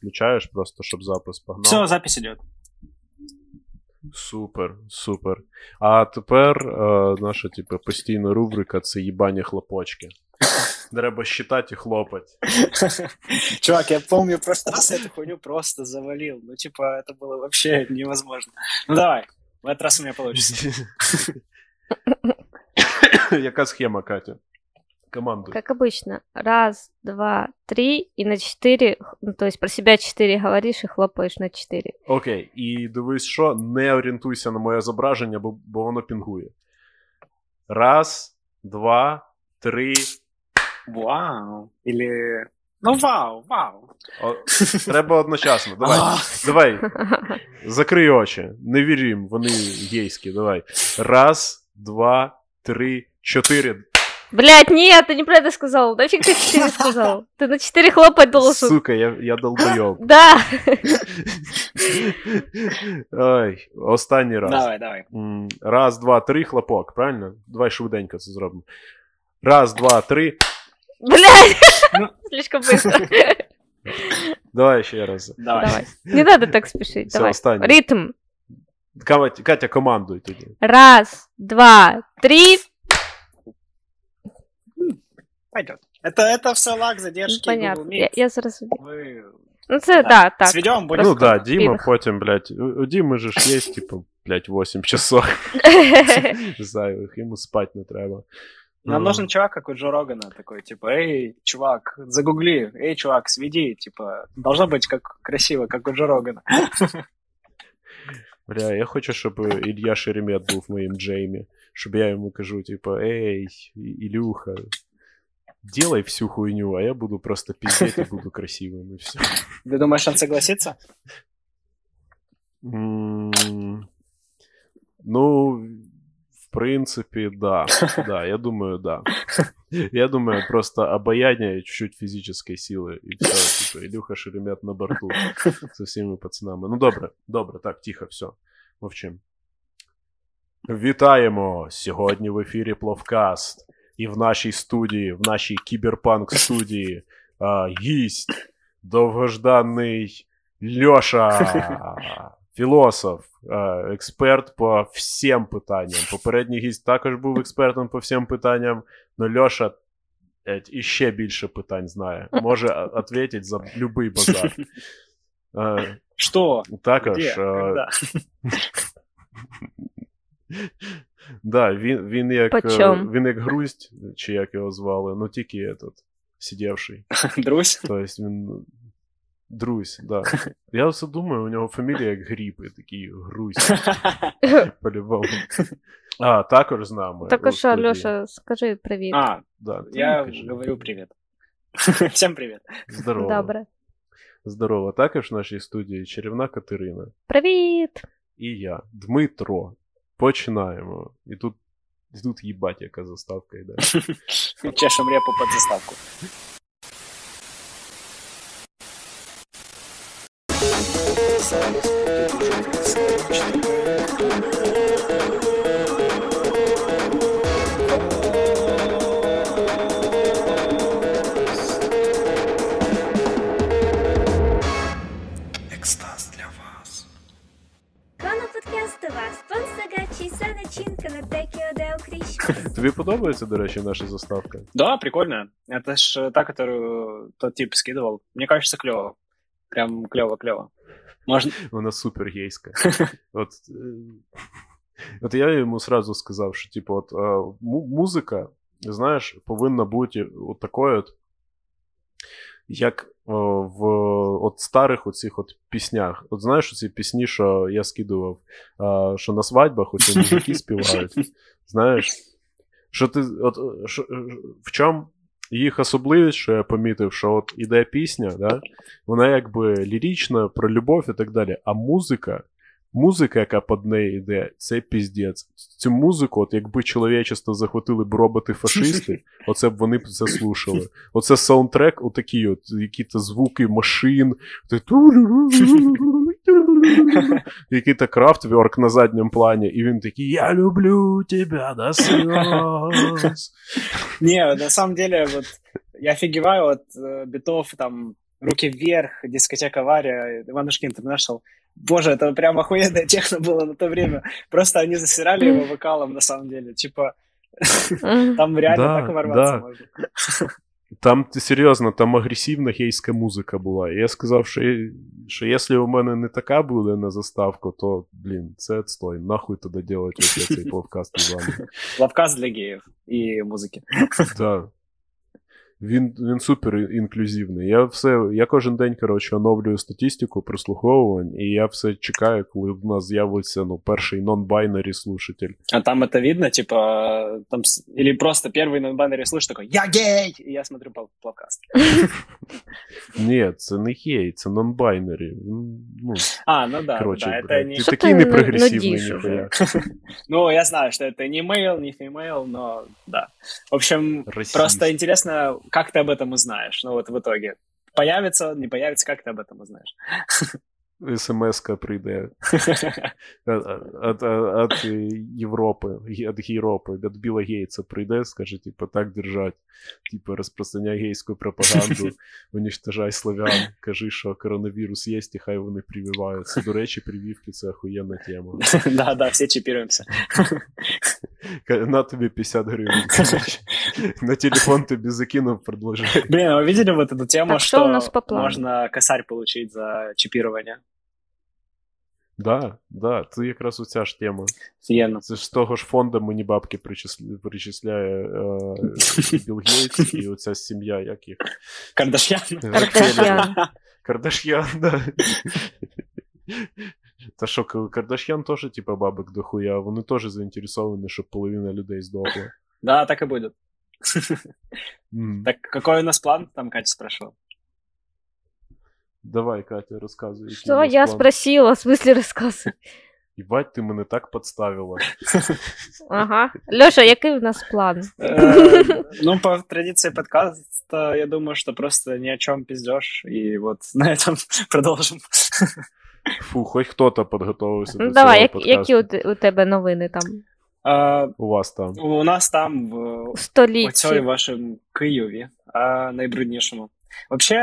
включаєш просто, щоб запис погнав. Все, запись идет. Супер, супер. А тепер е, наша, типу, постійна рубрика це їбання хлопочки. Треба считати і хлопати. Чувак, я помню, в прошлый раз я эту хуйню просто завалил. Ну, типа, это было вообще невозможно. Ну, давай, в этот раз у меня получится. Яка схема, Катя? Команду. Как обычно. Раз, два, три, и на четыре, ну, то есть про себя четыре говоришь и хлопаешь на четыре. Окей, і дивись, що не орієнтуйся на моє зображення, бо, бо воно пінгує. Раз, два, три. Вау. Или... Ну, вау, вау. О, треба одночасно. Давай. А, Давай. Закрий очі. Не вір їм, вони гейські. Давай. Раз, два, три, чотири. Блять, нет, ты не про это сказал. Нафиг ты четыре сказал? Ты на четыре хлопать должен. Сука, я, я долбойов. Да. Ой, останній раз. Давай, давай. М, Раз, два, три, хлопок, правильно? Давай швиденько це зробимо. Раз, два, три. Блять. Ну. Слишком быстро. Давай ще раз. Давай. Давай. Не надо так спешить. Все, Давай. останній. Ритм. Катя, Катя, командуй тоді. Раз, два, три. Пойдет. Это, это все лак, задержки, Ну, Понятно. Google Я, Meet. я зараз. Вы Ну це да, так. сведем, будем. Ну да, Діма, Пінг. потім, блядь, у у Діми же ж є, типу, блядь, 8 часов зайвих, йому спать не треба. Нам Ну. нужен чувак, как у Джо Рогана, такой, типа, эй, чувак, загугли, эй, чувак, сведи, типа, должно быть как красиво, как у Джо Рогана. Бля, я хочу, щоб Ілля Шеремет був моїм Джеймі. Щоб я йому кажу, типу, ей, І- Ілюха, делай всю хуйню, а я буду просто пиздеть і буду красивим, і все. Ты думаешь, он согласится? М, Ну, в принципе, да. Да, я думаю, да. Я думаю, просто обаяние и чуть-чуть физической силы, и все, типа, Илюха Шеремет на борту со всеми пацанами. Ну, добре, добре, так, тихо, все, мовчим. Вітаємо! Сьогодні в ефірі Пловкаст. І в нашій студії, в нашій кіберпанк студії, а, гість, довгожданий Льоша, філософ, е, експерт по всім питанням. Попередній гість також був експертом по всім питанням, але Льоша блядь, іще більше питань знає. Може відповідати за будь-який базар. Е, Что? Також. Где? Да, він, він як, е, Почем? він як грусть, чи як його звали, ну тільки этот, сидівший. Друзь? Тобто він. Друзь, да. Я все думаю, у нього фамілія як гріб, і такий грусть, по-любому. А, також з нами. Так у а що, студії. Льоша, скажи привіт. А, Да, я кажи. говорю привет. Всем привет. Здорово. Добре. Здорово. Також в нашій студії чарівна Катерина. Привіт! І я, Дмитро. Починаємо. І тут, і тут їбать, яка заставка йде. Чешем репу под заставку. Экстаз Тобі подобається, до речі, наша заставка? Да, прикольно. Это ж э, та, которую тот тип скидывал. Мне кажется, клево. Прям клево-клево. Можно... Вона супер гейська. От, е, от я йому сразу сказав, що типу, от, е, му- музика, знаєш, повинна бути от такою, от, як е, в от старих оцих от піснях. От знаєш, ці пісні, що я скидував, е, що на свадьбах оці мужики співають. Знаєш, що ти, от, що, в чому їх особливість, що я помітив, що от іде пісня, да? вона якби лірічна про любов і так далі. А музика, музика, яка під нею йде, це піздець. Цю музику, от якби чоловічество захватили б роботи-фашисти, оце б вони б це слушали. Оце саундтрек, отакі от, які-то звуки машин, який-то крафтверк на задньому плані, і він такий Я люблю тебе до слез. Не, на самом деле, вот я офигеваю от э, битов там Руки вверх, дискотека Авария, Иванушки International. Боже, это прям охуенная техно было на то время. Просто они засирали его вокалом, на самом деле. Типа, Мгм. там реально Да, так ворваться да. можно. Там ти- серйозно, там агресивна гейська музика була. І я сказав, що, я- що якщо у мене не така буде на заставку, то, блін, це отстой. Нахуй тоді делать вообще цей подкаст з вами. Лавказ для геев и музыки. Да. Він, він супер інклюзивний. Я все, я кожен день, коротше, оновлюю статистику прослуховувань, і я все чекаю, коли в нас з'явиться ну, перший нон-байнері слушатель. А там это видно, типа, там, с- или просто первый на баннере слышишь такой «Я гей!» И я смотрю пол- плавкаст. Ні, це не хей, це нон-байнері. Він, Ну, А, ну да, коротше, да, это блядь, не... ти Що такий ти непрогресивний, нудиш ніхуя. Ну, я знаю, что это не мейл, не фемейл, но да. В общем, Расист. просто интересно, как ты об этом узнаешь, ну вот в итоге. Появится не появится, как ты об этом узнаешь? СМС-ка прийде от Європи, від Європи, від Біла Гейтса прийде, скаже, типу, так держать. Типу, розпространяй гейську пропаганду, уничтожай славян, кажи, що коронавірус є, і хай вони прививаються. До речі, прививки це охуєнна тема. Да, да, все чипируемся. Ка- На тобі 50 гривень. коротше. На телефон тобі закинув, продовжай. Блин, а вы видели вот эту тему, Так, что что у нас по плану? можно косарь получить за чипирование? Да, да, це якраз оця ж тема. Офигенно. Це ж з того ж фонду мені бабки причисля... причисляє е, Білл Гейтс і оця сім'я, як їх. Кардашьян. Кардашьян. Кардашьян, да. Та що, К- Кардашьян теж, типа, бабок дохуя, вони теж заінтересовані, щоб половина людей здохла. Да, так и будет. М. Так какой у нас план? Там Катя спрашивала. Давай, Катя, розказуй. який у Что нас я план. спросила, в смысле рассказывай? Єбать, ти мене так подставила. Ага. Лёша, який у нас план? Э, Ну, по традиции подкаста, я думаю, что просто ни о чем пиздешь. И вот на этом продолжим. Фу, хоч хто-то підготовився Ну до давай, цього як, подкасту. які у, те- у тебе новини там? А, У вас там. У нас там в У оцій столиці. вашому Києві, а найбруднішому. Вообще,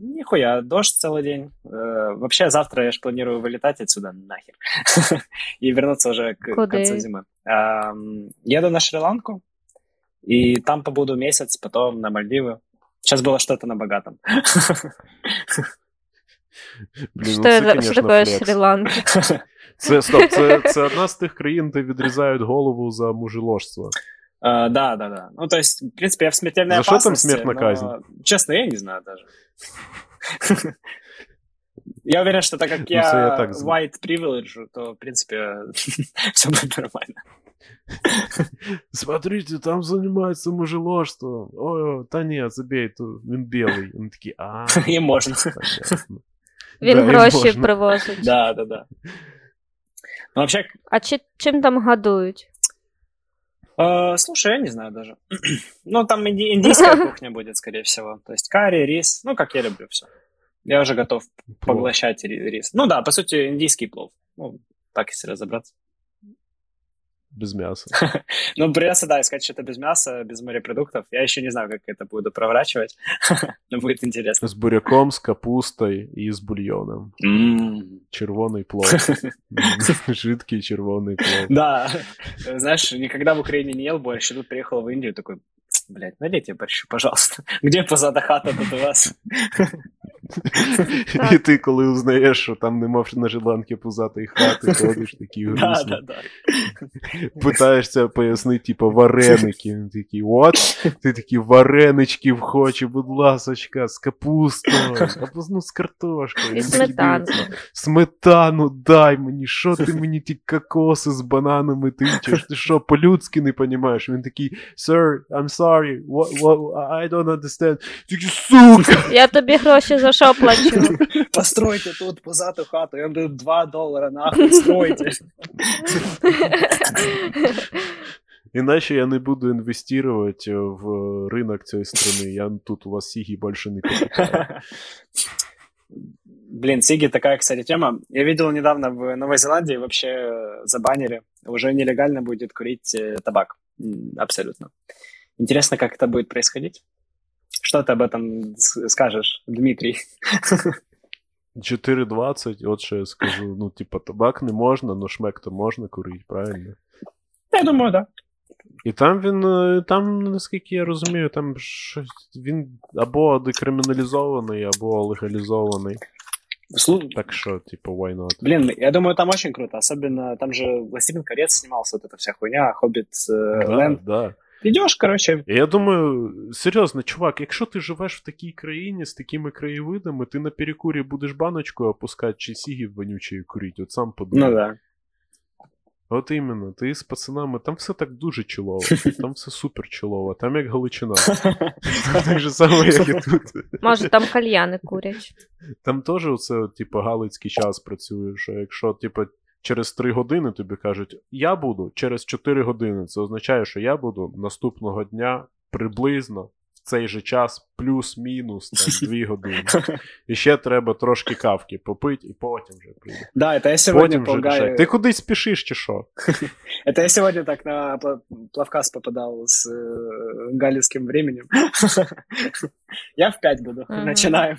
нихуя, дождь целый день. Э, Вообще, завтра я же планирую вылетать отсюда нахер. И вернуться уже к Куда? концу зимы. Ам, Еду на Шри-Ланку, и там побуду месяц, потом на Мальдивы. Сейчас было что-то на богатом. Блін, Що, ну це, це, що конечно, таке флекс. Шрі-Ланка? Це, стоп, це, це одна з тих країн, де відрізають голову за мужеложство. А, Да, да, да. Ну, то есть, в принципе, я в смертельной За что там опасности. смертная но, казнь? Честно, я не знаю даже. Я уверен, что так как Ну, я, це я так знаю. white privilege, то, в принципе, все будет нормально. Смотрите, там займаються мужеложством. Ой, та ні, забей, то він білий. Він такий, а, И можно. понятно. Він Да, і гроші можна. привозить. Да, да, да. Ну, вообще, А чи, чим там годують? Э, слушай, я не знаю даже. Ну, там инди- индийская кухня будет, скорее всего. То есть карри, рис, ну, как я люблю все. Я уже готов поглощать ри- рис. Ну да, по сути, индийский плов. Ну, так, если разобраться. Без м'яса. Ну, придется, да, искать что-то без мяса, без морепродуктов. Я еще не знаю, как это буду проворачивать, но будет интересно. З буряком, з капустою і з бульйоном. М. Червоний плов. Жидкий червоний плов. Да, знаешь, никогда в Украине не ел борщ, и тут приехал в Индию, такой, блядь, налейте борщу, пожалуйста. Где позада хата тут у вас? І ти, коли узнаєш, що там нема на Шри-Ланці пузатої хати, ходиш такий грустний. Питаєшся пояснити, типу, вареники. Він такий, what? Ти такий, вареничків хочу, будь ласочка, з капустою, або ну, з картошкою. І сметанку. Сметану дай мені, що ти мені ті кокоси з бананами тичеш? Ти що, по-людськи не розумієш? Він такий, sir, I'm sorry, what, what, I don't understand. Такий, сука! Я тобі гроші за що плачу? Постройте тут позату хату, я вам даю 2 доллара, нахуй, стройте. Иначе я не буду инвестировать в рынок цієї страны. Я тут у вас сиги больше не покупаю. Блин, Сиги такая, кстати, тема. Я видел недавно в Новой Зеландии вообще э, забанили. Уже нелегально будет курить э, табак. М, Абсолютно. Интересно, как это будет происходить. Что ты об этом с- скажешь, Дмитрий? 4,20, от що я скажу. Ну, типа, табак не можна, но шмек-то можна курити, правильно? Я думаю, да. І там він, е, там, наскільки я розумію, там щось він або декриміналізований, або легалізований. Слу- Так що, типу, why not? Блин, я думаю, там очень круто. Особенно там же «Властелин колец» снимался, вот эта вся хуйня, «Хоббит э, Да, Лэнд». да. Идешь, короче, я думаю, серйозно, чувак, якщо ти живеш в такій країні з такими краєвидами, ти на перекурі будеш баночку опускати чи сігів вонючої курить, от сам подумай. ну да. От іменно, ти з пацанами, там все так дуже чолово, там все супер чолово, там як Галичина. Так же саме, як і тут. Може, там кальяни курять. Там теж оце, типу, галицький час працює, що якщо, типу, через 3 години тобі кажуть, я буду через 4 години, це означає, що я буду наступного дня приблизно в цей же час, плюс-мінус там 2 години. І ще треба трошки кавки попити, і потім вже прийде. Да, это я сегодня Потім вже полгаю. рішай. Ти кудись спішиш чи що? Это я сегодня так на пла- плавкас попадал с э, галицким временем. Я в 5 буду. Мгм. Начинаем.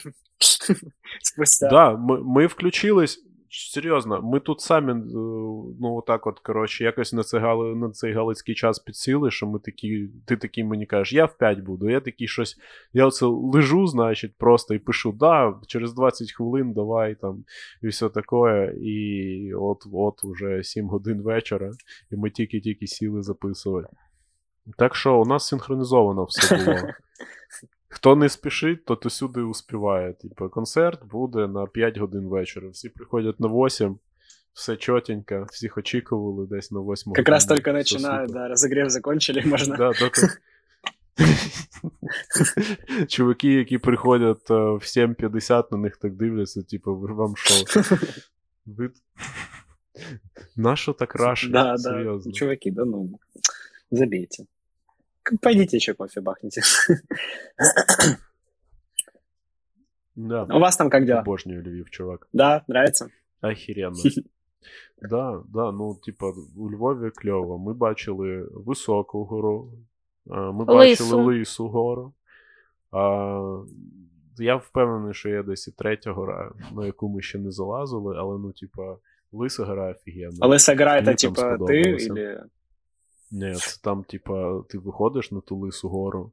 Спустя. Да, ми, ми включились. Серйозно, ми тут самі, е, ну отак, от, коротше, якось на, це, на цей галицький час підсіли, що ми такі, ти такий мені кажеш, я в 5 буду, я такий щось, я оце лежу, значить, просто і пишу, да, через 20 хвилин давай там, і все таке. І от, от уже 7 годин вечора, і ми тільки-тільки сіли записувати. Так що у нас синхронізовано все було. Хто не спішить, тот усюди успіває. Типу, концерт буде на 5 годин вечора. Всі приходять на 8, все чотенько, всіх очікували десь на 8 Как раз только все да, разогрев закончили, можно. Да, только... Чуваки, які приходять е, в 7.50, на них так дивляться, типу, вам що? Ви... Нащо так рашить? Да, да. Серйозно. Чуваки, да ну, забейте. К- Пойдите еще кофе бахните. Да. У вас там как дела? Обожнюю Львів, чувак. Да, нравится? Охеренно. Да, да, ну, типа, у Львові кльово. Ми бачили високу гору, а, ми бачили Лису. лису гору. А, я впевнений, що є десь і третя гора, на яку ми ще не залазили, але ну, типа, лиса гора офігенна. А лысая гора это Мне там типа ты сподобалось. или... Ні, це там, типа, ти виходиш на ту лису гору,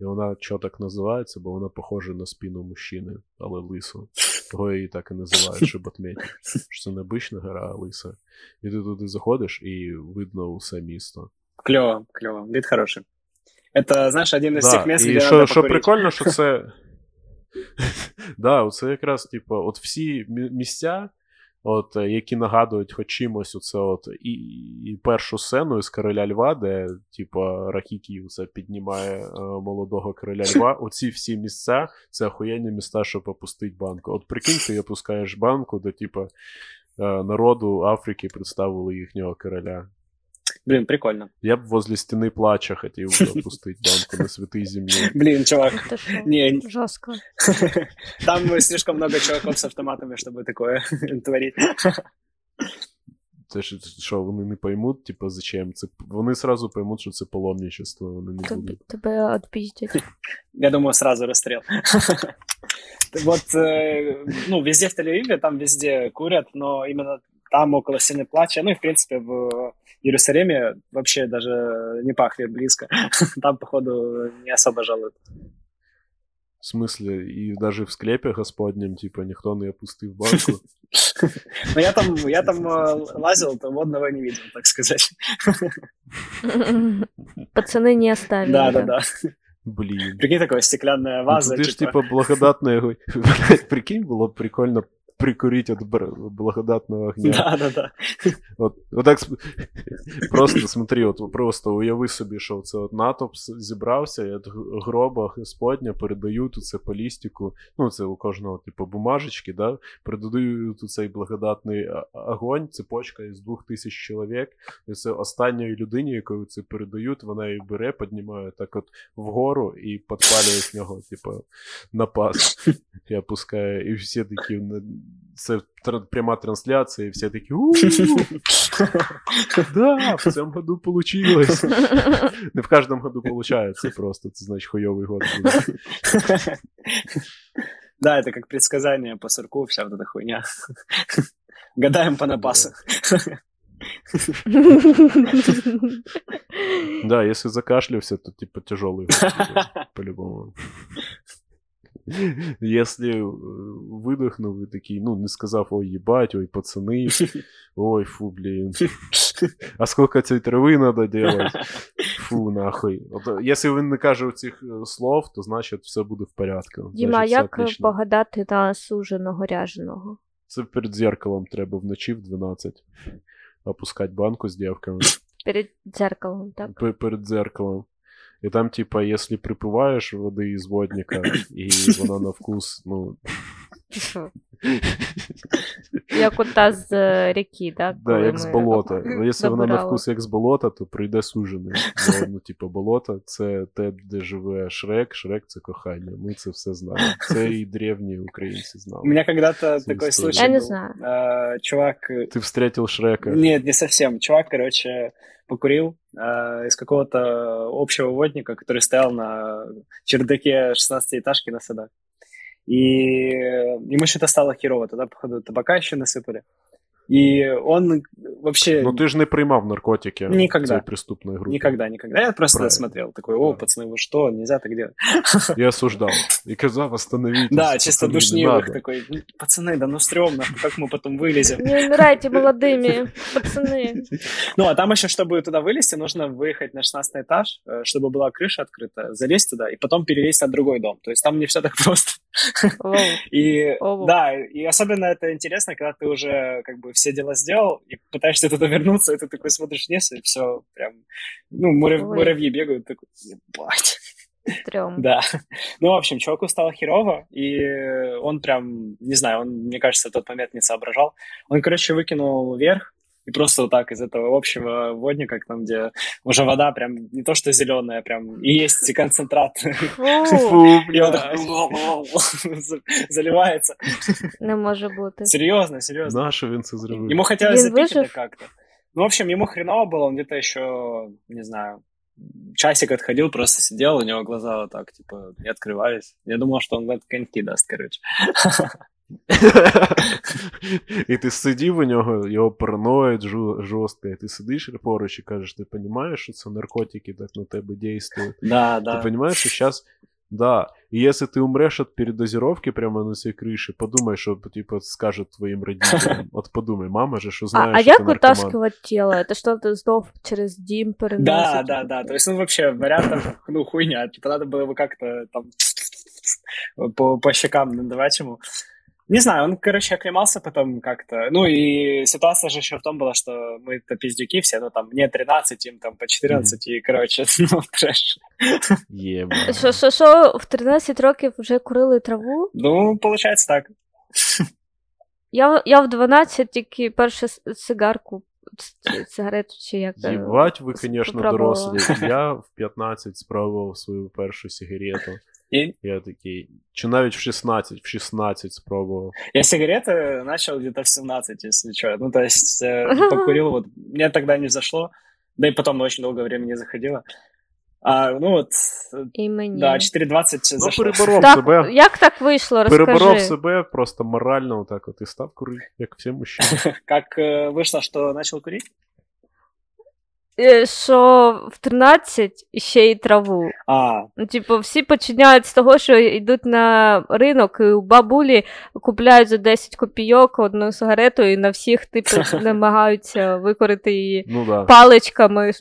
і вона що так називається, бо вона похожа на спину мужчини, але лису. Того її так і називають, щоб отметити, що це не обична гора, а лиса. І ти туди заходиш, і видно усе місто. Клево, клево. Вид хороший. Это, знаешь, один из тех мест, і где що, надо що покурить. прикольно, що це. да, це якраз, типу, от всі мі- місця, от, е, які нагадують хоч чимось оце от, і, і першу сцену із короля Льва, де, типу, Рахікій це піднімає е, молодого короля Льва. Оці всі місця це охуєнні міста, щоб опустити банку. От прикинь, ти опускаєш банку, де, типу, е, народу Африки представили їхнього короля. Блин, прикольно. Я б возле стіни плача хотів би опустити банку на святій землі. Блин, чувак, Це що? не, Жорстко. там слишком много чуваков с автоматами, чтобы такое творить. Це ж що, вони не поймуть, типу, зачем? Це вони сразу поймуть, що це паломничество, вони не Тобі, будуть. тебе відпіздять. Я думаю, сразу расстрел. Вот, э, ну, везде в Тель-Авиве, там везде курят, но именно там, около Стены Плача, ну и, в принципе, в Иерусалиме вообще даже не пахнет близко. Там, походу, не особо жалуют. В смислі, і навіть в склепі господнім, типу, ніхто не опустив банку. Но я там, я там э, лазил, то водного не видел, так сказать. Пацани не оставили. Да, да, да. Блін. Прикинь, такая стеклянная Ну, ваза. Туди ж, типа. типу, благодатне його. Блядь, прикинь, було б прикольно прикурити від бр- благодатного огня. Да, да, да. От, от так, просто смотри, от просто уяви собі, що це от натовп зібрався, і от гроба Господня передають у це по лістику, ну це у кожного, типу, бумажечки, да, передають у цей благодатний огонь, цепочка із двох тисяч чоловік, і це останньої людині, якою це передають, вона її бере, піднімає так от вгору і підпалює з нього, типу, напас. І опускає, і всі такі на- це тр- пряма трансляція, і всі такі у Да, в цьому году получилось. Не в кожному году получается просто, це значить хуйовий год буде. Да, это как предсказание по сурку, вся вот эта хуйня. Гадаем по напасу. Да, если закашлялся, то типа тяжелый год буде, по-любому. Если э, выдохнул и такие, ну, не сказав, ой, ебать, ой, пацаны, ой, фу, блин, а сколько цієї трави надо делать? Фу, нахуй. От, якщо він не каже цих е, слов, то значить все буде в порядку. Діма, Значить, все як отлично. погадати на суженого ряженого? Це перед зеркалом треба вночі в 12 опускати банку з дівками Перед дзеркалом, так? П- перед зеркалом. І там, типа, якщо припиваєш води із водника, і вона на вкус, ну. Як у та з е, ріки, так? Да, коли як з ми болота. Ну, Якщо вона на добирали. вкус як з болота, то прийде сужений. Бо, ну, типу, болото це те, де живе Шрек. Шрек це кохання. Ми це все знаємо. Це і древні українці знали. У меня когда-то С такой историей. случай Я не был. знаю. Э, Чувак... э, Ти встретив Шрека. Нет, не совсем. Чувак, короче, покурил э, из какого-то общего водника, который стоял на чердаке 16-этажки на садах. И ему что-то стало херово. Тогда, походу, табака еще насыпали. И он вообще... Ну ти ж не приймав наркотики Никогда. в цій преступної групі. Никогда, никогда. Я просто Правильно. смотрел. Такой, о, Да. пацаны, вы что, нельзя так делать. І осуждав. І казав, остановитесь. Да, чисто пацаны, не душнилых надо. такой. «Ну, Пацаны, да ну стрёмно, как мы потом вылезем? Не умирайте молодыми, пацаны. Ну, а там еще, чтобы туда вылезти, нужно выехать на 16 этаж, э, чтобы была крыша открыта, залезть туда и потом перелезть на другой дом. То есть там не все так просто. И да, и особенно это интересно, когда ты уже как бы все дела сделал и пытаешься туда вернуться, и ты такой смотришь вниз, и все прям, ну, муравьи бегают, такой, ебать. Стрём. Да. Ну, в общем, чуваку стало херово, и он прям, не знаю, он, мне кажется, в тот момент не соображал. Он, короче, выкинул вверх, и просто вот так из этого общего водника, там, где уже вода прям не то что зеленая, а прям и есть и концентрат. Фу, И он заливается. не може бути. Серьезно, серьезно. Він це зробив? Ему хотелось запить это как-то. Ну, в общем, ему хреново было, он где-то еще, не знаю, часик отходил, просто сидел, у него глаза вот так, типа, не открывались. Я думал, что он в коньки даст, короче. І ти сидів у нього, його параноїд жу- жорстко, і ти сидиш поруч і кажеш, ти розумієш, що це наркотики так на тебе дійствують. Да, Ты да. понимаешь, что сейчас, да, и если ты умрешь от передозировки прямо на всей крыше, подумай, что типа скажут твоим родителям. Вот подумай, мама же, что А, знает, а что як ты наркоман. витаскувати тіло? Это що ти знов через дім переносить? Да, да, да. То есть, ну, вообще, вариантов, ну, хуйня. Типа, надо было бы как-то там по, по щекам надавать ему. Не знаю, он, короче, оклемался потом как-то. Ну, и ситуация же еще в том была, что мы-то пиздюки все, ну, там, мне 13, им там по 14, и, короче, ну, трэш. Ебать. Що, що, що, в 13 років вже курили траву? Ну, получается так. Я, я в 12 тільки першу с- цигарку, ц- цигарету чи як. е, Ебать вы, конечно, спробувала. дорослі. Я в 15 спробував свою першу сигарету. И Я такий, чи навіть в 16, в 16 спробував. я сигареты начал где-то в 17, если что. Ну, то есть, э, покурил, вот, мне тогда не зашло, да и потом очень долгое время не заходило. А, ну, вот, э, І мені. да, 4.20 Ну, зашло. переборов Так, себе. як так вийшло? Розкажи. Переборов себе просто морально, отак от і став курити, як всі мужчини. Как э, вышло, что начал курить? Е, Що в 13 ще й траву. А, Ну, типу, всі починають з того, що йдуть на ринок, і у бабулі купляють за 10 копійок одну сигарету, і на всіх, типу, намагаються викорити її Ну да. паличками,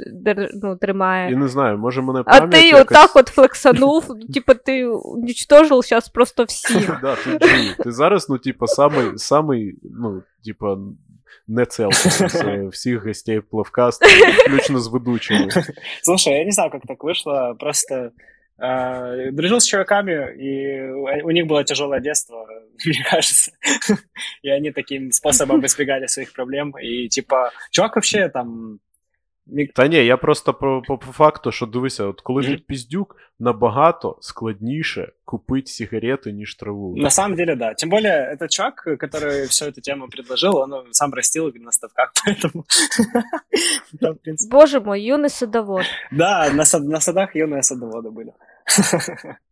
ну, тримає. І не знаю, може мене А ти якось... отак от флексанув, типу, ти уничтожив зараз просто всіх. Да, ти Ти зараз, ну, типа, самий, самий, ну, типа, не целком з всіх гостей плавкасту, включно з ведучими. слушай, я не знаю, как так вышло, просто э, дружил с чуваками, и у- них было тяжелое детство, мне кажется, и они таким способом избегали своих проблем, и типа, чувак вообще там Та ні, я просто по, по, по факту, що дивися, от коли ти Мгм. піздюк, набагато складніше купити сигарети, ніж траву. На самом деле, да. Тем более, этот чувак, который всю эту тему предложил, он сам растил на ставках, поэтому... Да, в принципе. Боже мой, юний садовод. Да, на, сад- на садах юные садоводы были.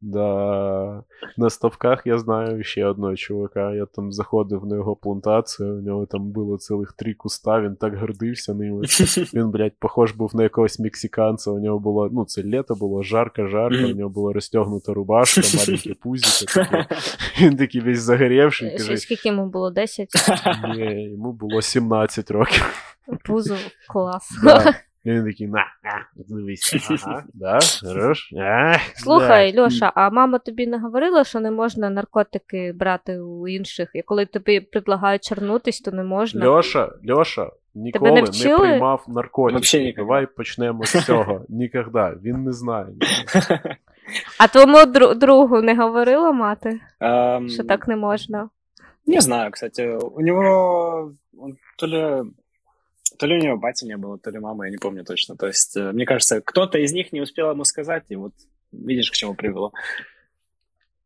Да. На ставках я знаю ще одного чувака. Я там заходив на його плантацію, у нього там було цілих три куста, він так гордився ними. Він, блядь, похож був на якогось мексиканця. У нього було, ну, це літо було жарко-жарко, у нього була розтягнута рубашка, маленьке пузико. таке. Він такий весь загорівший, каже, скільки йому було? 10? ні, йому було 17 років. Пузо клас. Да. І він такий, на, на, дивись, ага, да, хорош, а, Слухай, да. Льоша, а мама тобі не говорила, що не можна наркотики брати у інших, і коли тобі предлагають чернутись, то не можна. Льоша, Льоша ніколи не не, приймав наркотики. Ніколи. Давай почнемо з цього. Ніколи. Він не знає. А твоєму дру- другу не говорила мати, Эм, що так не можна? Не знаю, кстати. У него он то ли то ли у него батя не было, то ли мама, я не помню точно. То есть, э, мне кажется, кто-то из них не успел ему сказать, и вот видишь, к чему привело.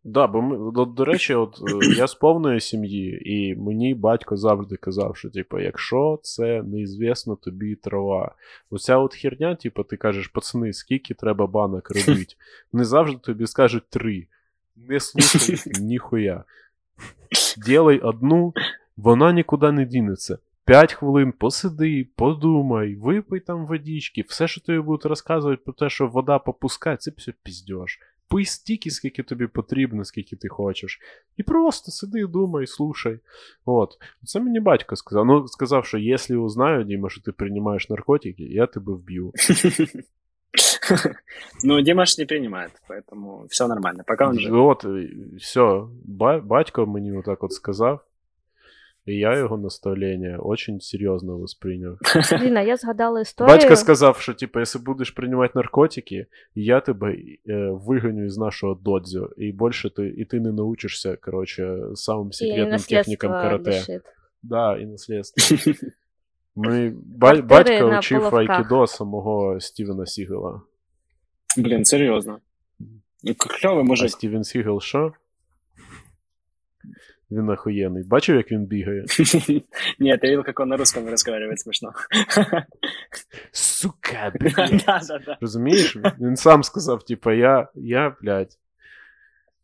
Да, бо ми, до, до речі, от е, я з повної сім'ї, і мені батько завжди казав, що типу, якщо це неізвісно тобі трава, оця от херня, типу, ти кажеш, пацани, скільки треба банок робити? Не завжди тобі скажуть три. Не слухай ніхуя. Ділай одну, вона нікуди не дінеться. П'ять хвилин посиди, подумай, випий там водички, все, що тобі будуть розказувати про те, що вода попускає, це все піздьош. Пий стільки, скільки тобі потрібно, скільки ти хочеш. І просто сиди, думай, слушай. От. Це мені батько сказав. Ну, сказав, що якщо узнаю, Діма, що ти приймаєш наркотики, я тебе вб'ю. Ну, Димаш не принимает, поэтому все нормально. Пока он жив. От, все, батько мені отак от сказав. І я його наставлення очень серйозно восприйняв. Ліна, я згадала історію. Батько сказав, що типу, якщо будеш приймати наркотики, я тебе е, виганю із нашого додзю, і більше ти, і ти не научишся, коротше, самим і секретним наслідство технікам карате. лишить. Да, і наслідство. Ми, ба- Квартири батько на вчив половках. айкідо самого Стівена Сігела. Блин, серьезно. Ну, клевый А мужик. Стівен Сігел що? Він охуєнний. Бачив, як він бігає? Нет, я видел, как он на русском разговаривает смешно. Сука, блядь. Да, да, да. Розумієш? Він сам сказав, типа, я, я, блядь.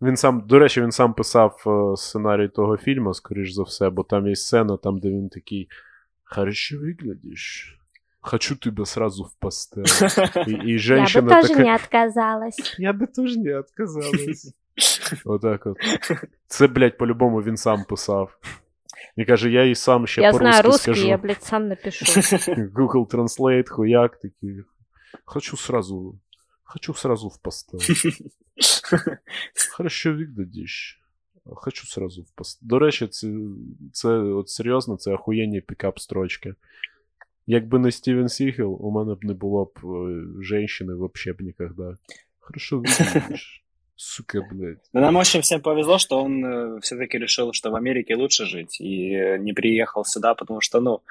Він сам, до речі, він сам писав е, сценарій того фільму, скоріш за все, бо там є сцена, там, де він такий. Хорошо виглядиш. Хочу тебе сразу в постель. І, і Я бы женщина тоже така. не отказалась. Я би теж не отказалась. Отак от. Це, блядь, по-любому він сам писав. І каже, я і сам ще я по-русски знаю русский, скажу. я, блядь, сам напишу. Google Translate, хуяк такий. Хочу сразу. Хочу сразу в постель. Хорошо виглядиш. Хочу сразу в постель. До речі, це, це от серйозно, це охуєнні пікап строчки. Якби не Стівен Сігел, у мене б не було б е, женщини вообще б ніколи. Хорошо выглядишь. Сука, блядь. Но нам очень всем повезло, что он все-таки решил, что в Америке лучше жить, и э, не приехал сюда, потому что, ну,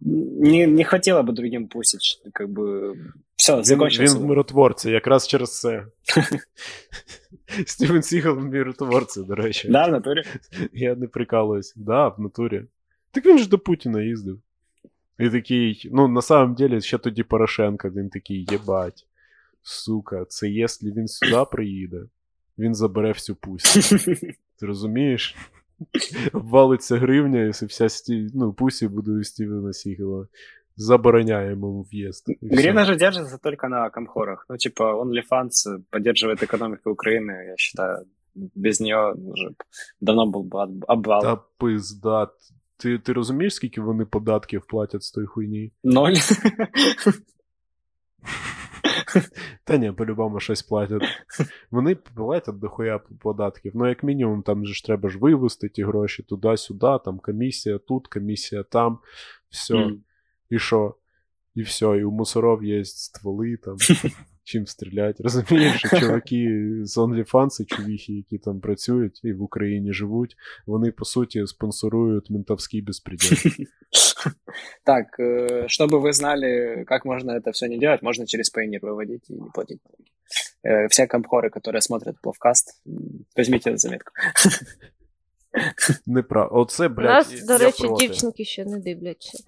не, не хотела бы другим пустить, что, как бы, все, Він, закончился. він в миротворці, якраз через це. Стівен Сігел в миротворці, до речі. Да, в натуре? Я не прикалуюсь. Да, в натурі. Так він ж до Путіна їздив. І такий, ну, на самом деле, ще тоді Порошенко, він такий, єбать, сука, це якщо він сюди приїде, він забере всю пусі. Ти розумієш? Обвалиться гривня, якщо вся сті... ну, пусі буде у Стівена Сігела. Забороняємо йому в'їзд. І все. Грина же держится только на комхорах. Ну, типа, OnlyFans поддерживает экономику Украины, я считаю. Без нее уже давно был бы об- обвал. Та пизда. Ти, ти розумієш, скільки вони податків платять з тої хуйні? Ноль. Та ні, по-любому щось платять. Вони платять дохуя податків. Ну, як мінімум, там же ж треба ж вивезти ті гроші туди-сюди, там комісія тут, комісія там, все. Mm. І що? І все, і у мусоров є стволи там. чим стріляти. Розумієш, що чуваки з OnlyFans, і чувіхи, які там працюють і в Україні живуть, вони по суті спонсорують ментовський безпреділ. Так, э, чтобы вы знали, как можно это все не делать, можно через Payoneer выводить и не платить налоги. Э, Все компхоры, которые смотрят Пловкаст, м, возьмите на заметку. Неправда. Оце, У блядь, нас, до я речі, проти. дівчинки ще не дивляться.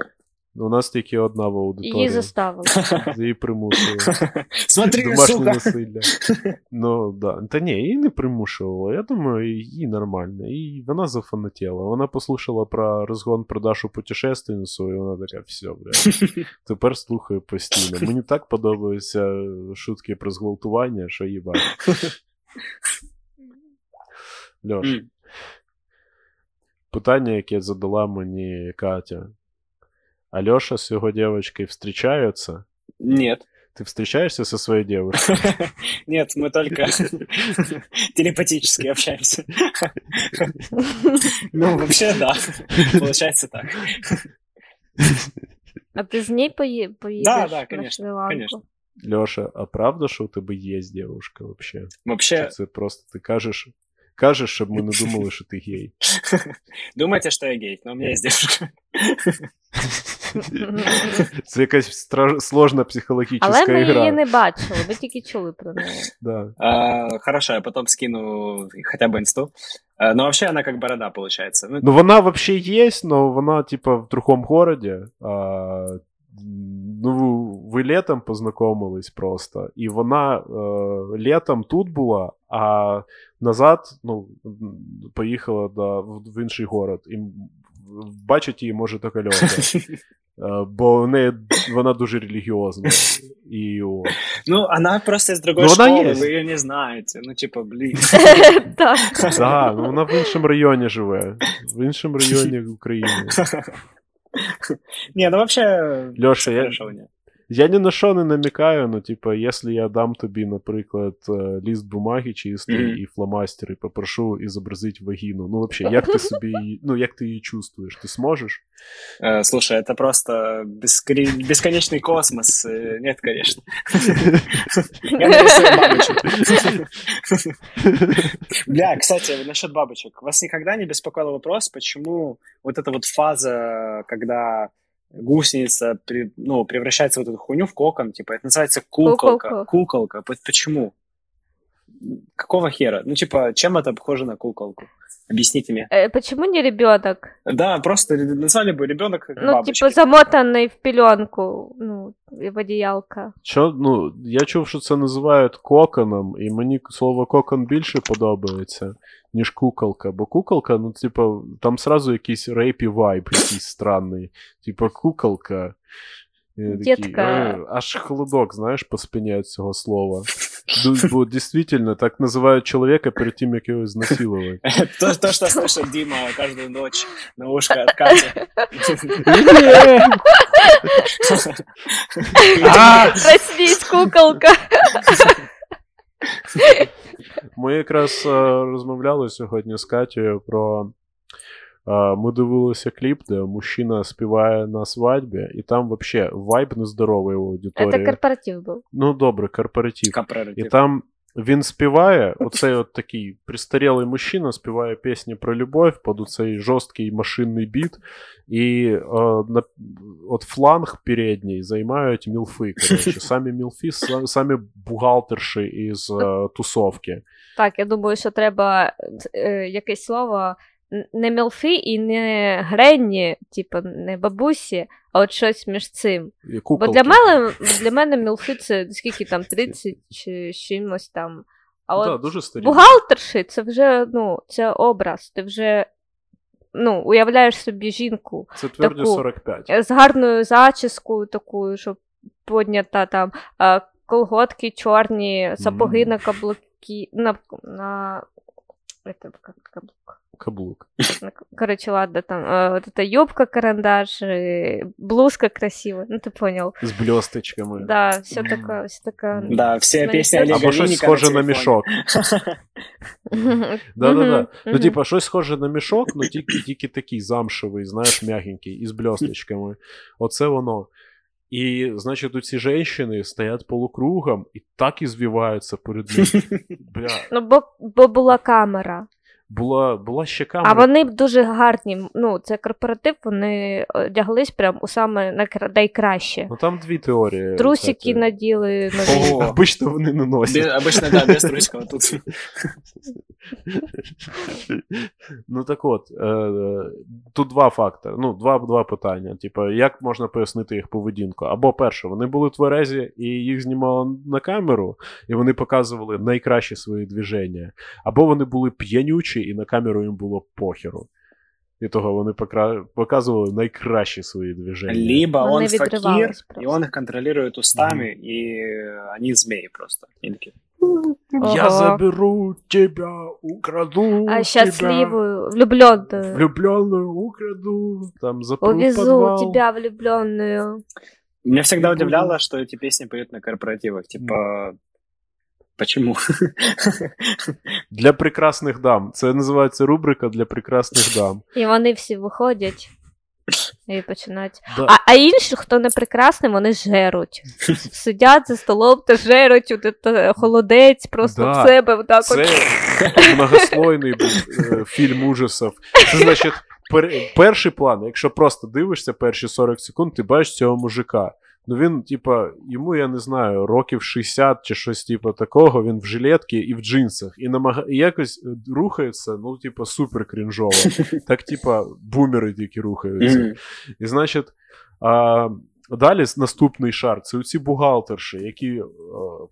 У нас тільки одна в аудиторії. Її заставили. Її примусили. Смотри, Домашнє сука! насилля. Ну, да. Та ні, її не примушувало. Я думаю, їй нормально. І вона зафанатіла. Вона послухала про розгон продажу путешественницю, і вона така, все, блядь. Тепер слухаю постійно. Мені так подобаються шутки про зґвалтування, що їбать. Льош, питання, яке задала мені Катя. Альоша с его девочкой встречаются? Нет. Ты встречаешься со своей девушкой? Нет, мы только телепатически общаемся. Ну, вообще, да. Получается так. А ти з нею пої... поїдеш Да, да, на конечно, Шри-Ланку? конечно. Леша, а правда, що у тебе є девушка вообще? Чи Вообще, це просто ти кажеш, кажеш, щоб ми не думали, що ти гей. думаете, что я гей, но у меня есть девушка. Це якась стра- сложна психологічна Але ми ігра. її не бачили, ми тільки чули про неї. Да. А, Хорошо, я потом скину хотя бы инсту. А, Но вообще она как борода получается. Ну, Ну, вона вообще є, но вона, типа, в другому городі. А, ну, ви летом познайомились просто. І вона е, летом тут була, а назад ну, поїхала до, в інший город. І бачить її може тільки Льоша. Е, Бо в неї, вона дуже релігіозна. І, о. Ну, она просто из другой Ну, школы, есть. вы ее не знаете. Ну, типа, блин. Так. Ну вона в іншому районі живе. В іншому районі України. Не, ну вообще... Льоша, я. Я ні на що не намікаю, ну, типа, якщо я дам тобі, наприклад, е, ліст бумаги чистий Мгм. і фломастер, і попрошу ізобразити вагіну. Ну, взагалі, як ти собі її, ну, як ти її чувствуєш? Ти зможеш? Э, Слушай, это просто бескри- бесконечный космос. Э, Нет, конечно. Я нарисую бабочек. Бля, кстати, насчет бабочек. Вас никогда не беспокоил вопрос, почему вот эта вот фаза, когда гусеница при- ну, превращается в вот эту хуйню в кокон, типа, это называется куколка. Куколка. Куколка. Почему? Какого хера? Ну, типа, чем это похоже на куколку? Объясните мне. Е, Почему не ребенок? Да, просто назвали бы ребенок как Ну, бабочки. типу, замотаний в пеленку, ну, і в одіялка. Що, ну, я чув, що це називають коконом, і мені слово кокон більше подобається, ніж куколка. Бо куколка, ну, типа, там сразу якийсь рейпі вайб якийсь странний. Типа, куколка. І я такий, Дітка. «Е, аж холодок, знаєш, по спині від цього слова. Ду- Бо дійсно так називають чоловіка перед тим, як його знасилувати. То, то, что слышит Дима каждую ночь на ушко от Кати. А! Проснись, куколка. Ми якраз е, розмовляли сьогодні з Катєю про. е, Ми дивилися кліп, де мужчина співає на свадьбі, і там взагалі вайб нездоровий у аудиторії. Це корпоратив був. Ну добре, корпоратив. І Капреротив. там він співає, оцей от такий пристарілий мужчина співає пісні про любов під оцей жорсткий машинний біт, і е, на, от фланг передній займають мілфи. Коротше. Самі мілфи, са- самі бухгалтерші із е, тусовки. Так, я думаю, що треба е, якесь слово н- Не мілфи і не гренні, типу, не бабусі, а от щось між цим. Бо для мене, для мене мілфи це скільки там 30 чи чимось там. А от да, дуже старі. бухгалтерші це вже ну, це образ. Ти вже ну, уявляєш собі жінку Це тверді таку- 45. з гарною зачіскою, такою, щоб поднята там колготки чорні, сапоги Мгм. на каблуки. На, на, это, как каблук. Каблук. На- Короче, ладно, там э, вот эта юбка карандаш, э, блузка красивая, ну ты понял. З блісточками. Да, все Мгм. такое, все такое. Да, все Смотри, песни всё- Олега Або щось Винника схоже на телефоне. мішок. Да-да-да. Ну, типа, щось схоже на мішок, ну тільки, тільки такий замшевий, знаєш, м'ягенький, із блісточками. Оце воно. И, значит, ці женщины стоят полукругом и так извиваются перед ним. Бля, Ну, бо, бо була камера. Була, була ще камера. А вони дуже гарні. Ну, це корпоратив, вони одяглись прям у саме найкра- найкраще. Ну там дві теорії. Трусики кстати. наділи нові. О, Обично вони не носять. без- обычно, да, без трусиков. Тут Ну так от, е, тут два фактори. Ну, два, два питання. Типу, як можна пояснити їх поведінку? Або перше, вони були тверезі і їх знімали на камеру, і вони показували найкращі свої движення. Або вони були п'янючі, і на камеру їм було похеру. І того вони покра- показували найкращі свої движення. либо Вони он факир, відривались и просто. он их контролирует устами, и они змеи просто. И такие, Я Ого. заберу тебя, украду А тебя. счастливую, влюбленную. Влюбленную украду, там запру в Увезу подвал. тебя влюбленную. Меня всегда Не буду. удивляло, что эти песни поют на корпоративах. Типа, почему? Для прекрасних дам. Це називається рубрика для прекрасних дам. І вони всі виходять і починають. Да. А, а інші, хто не прекрасний, вони жеруть. Сидять за столом та жеруть, от це холодець просто Да. в себе. Отак Це от. многослойний був е, фільм ужасів. Це значить, пер, перший план, якщо просто дивишся перші 40 секунд, ти бачиш цього мужика. Ну він, типа, йому, я не знаю, років 60 чи щось типу такого, він в жилетці і в джинсах, і намага... і якось е, рухається, ну, типа, супер крінжово. Так, типа, бумери тільки рухаються. І значить, а, далі наступний шар це оці бухгалтерші, які е,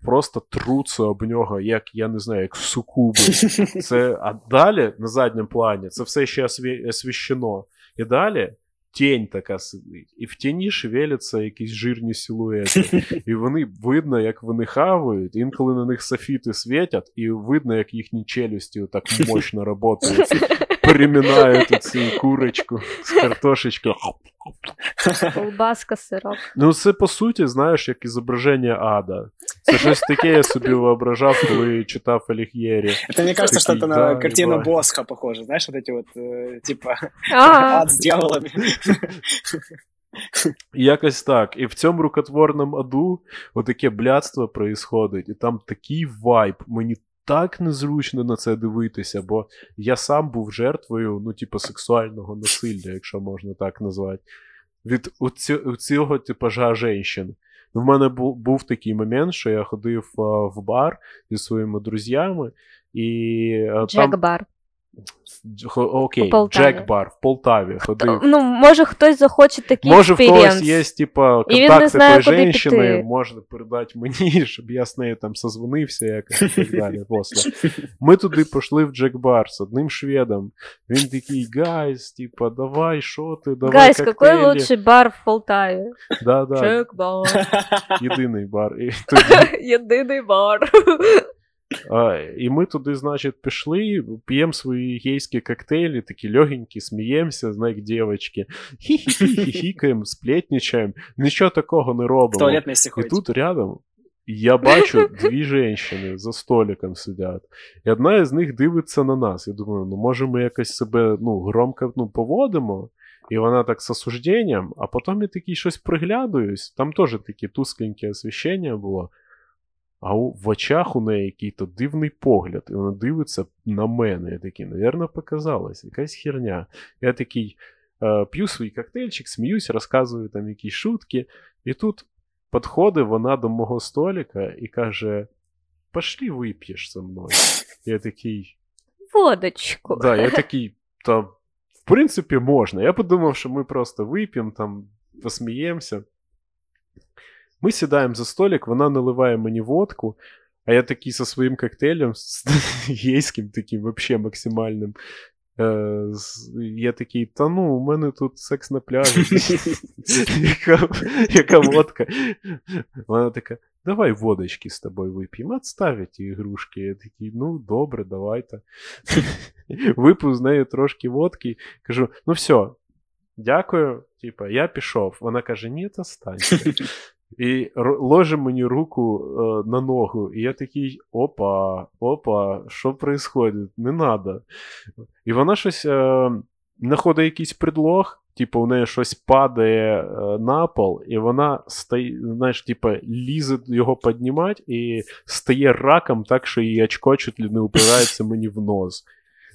просто труться об нього, як я не знаю, як сукуби. Це, а далі на задньому плані це все ще освіщено. І далі тінь така сидить. І в тіні шевеляться якісь жирні силуети. І вони видно, як вони хавають, інколи на них софіти світять, і видно, як їхні челюсті так мощно працюють. Переминають цю курочку з картошечкою. Колбаска, сирок. Ну, це по суті, знаєш, як ізображення ада. Це щось таке я собі воображав, коли читав Аліг'єрі. Это мне кажется, что Такие, это да, на картину ебать. Босха похоже. Знаешь, вот эти вот, э, типа, Ага. ад с дьяволами. І Якось так. І в цьому рукотворному аду отаке блядство происходить, і там такий вайб. Мені так незручно на це дивитися, бо я сам був жертвою, ну, типу, сексуального насилля, якщо можна так назвати. Від цього типажа женщин. Ну, в мене був, був такий момент, що я ходив а, в бар зі своїми друзями, і. Джек-бар. Хо- Окей, У Полтаві. Джек-бар в Полтаві ходив. Ну, може, хтось захоче такий Може, в когось експірієнс. є, типа, І він не контакти знає, тої куди женщини, піти. можна передати мені, щоб я з нею там созвонився якось і так далі. После. Ми туди пішли в Джек-бар з одним шведом. Він такий, гайс, типа, давай, що ти, давай Гайс, коктейлі. какой лучший бар в Полтаві? Да, да, Джек-бар. єдиний бар. І, тоді, Єдиний бар. А, і ми туди, значить, пішли, п'ємо свої гейські коктейлі, такі легенькі, сміємося, знаєш, дівчатки. Хі-хі-хі-хі-хікаємо, сплетничаємо. Нічого такого не робимо. туалет вместе І тут рядом я бачу дві жінки за столиком сидять. І одна із них дивиться на нас. Я думаю, ну може ми якось себе ну, громко ну, поводимо. І вона так з осужденням, а потім я такий щось приглядаюсь. Там теж таке тускленьке освіщення було. А в очах у неї який-то дивний погляд, і вона дивиться на мене. Я такий, навірно, показалось, якась херня. Я такий е, п'ю свій коктейльчик, сміюсь, розказую там якісь шутки. І тут підходить вона до мого столика і каже: Пошли вип'єш зі мною. Я такий. Водочку. Да, я такий, та в принципі можна. Я подумав, що ми просто вип'ємо, там, посміємося. Ми сідаємо за столик, вона наливає мені водку, а я такий зі своїм коктейлем, з гейським таким, вообще максимальним. Е, з- я такий, та ну, у мене тут секс на пляжі. яка, яка водка. Вона така, давай водочки з тобою вип'ємо, отставь ті ігрушки. Я такий, ну добре, давайте. Випив з нею трошки водки, кажу, ну все, дякую, типа, я пішов. Вона каже, ні, останься. І ложе мені руку е, на ногу, і я такий: опа, опа, що происходит? Не надо. І вона щось е, знаходить якийсь предлог, типу, у неї щось падає е, на пол, і вона стає, знаєш, типу, лізе його піднімати і стає раком так, що її очко чуть ли не упирається мені в нос.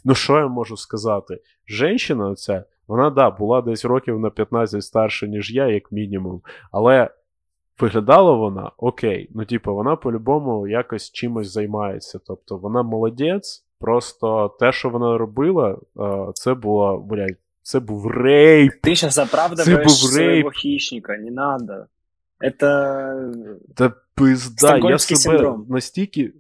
Ну, що я можу сказати? Женщина оця, вона, да, була десь років на 15 старша, ніж я, як мінімум, але. Виглядала вона окей. Ну, типу, вона по-любому якось чимось займається. Тобто вона молодець, просто те, що вона робила, е, це було, блядь, це був рейп. Ты сейчас Це оправдываешь був своего рейп. хищника, не надо. Это... Та пизда, я Стокгольмський себе синдром. настільки.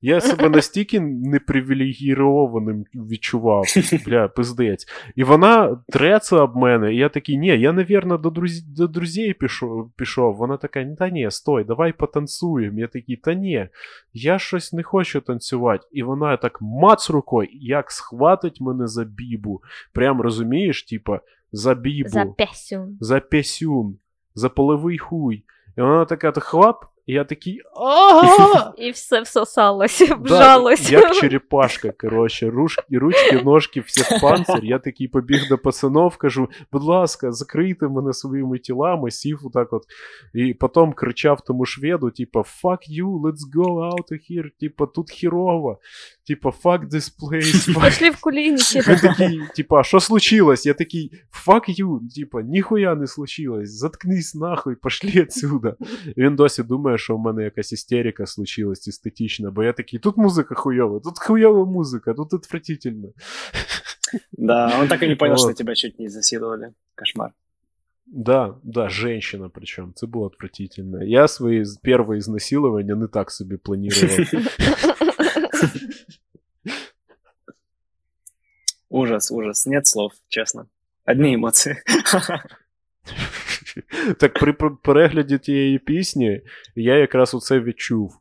Я себе настільки непривілегірованим відчував. Бля, пиздець. І вона треться об мене, і я такий, ні, я, навірно, до, друз... до друзей пішов, пішов. Вона така, та ні, стой, давай потанцюємо. Я такий, та ні, я щось не хочу танцювати. І вона так мац рукою, як схватить мене за бібу. Прям розумієш, типа, за бібу. За песю. за пісюн, за половий хуй. І вона така то хлап, і я такий. «А-а-а!» І все всосалося, Да, вжалося. Як черепашка, коротше, ручки, ручки, ножки, всі в панцир. Я такий побіг до пацанов, кажу, будь ласка, закрийте мене своїми тілами, сів отак от. І потім кричав тому шведу, типа, fuck you, let's go out of here, типа, тут хірово, типа, fuck this place, fuck Пошли в куліники. він такий, типа, що случилось? Я такий, fuck you, типа, ніхуя не случилось, заткнись нахуй, пошли отсюда. І він досі думає, що в мене якась істерика случилась естетична, бо я такий, тут музика хуйова, тут хуйова музика, тут отвратительно. Да, он так и не понял, Вот. что тебя чуть не засиловали. Кошмар. Да, да, женщина причем, це було отвратительно. Я свої з- перші ізнасилування не так собі планував. Ужас, ужас. Нет слов, честно. Одни эмоции. Так при перегляді тієї пісні я якраз оце відчув.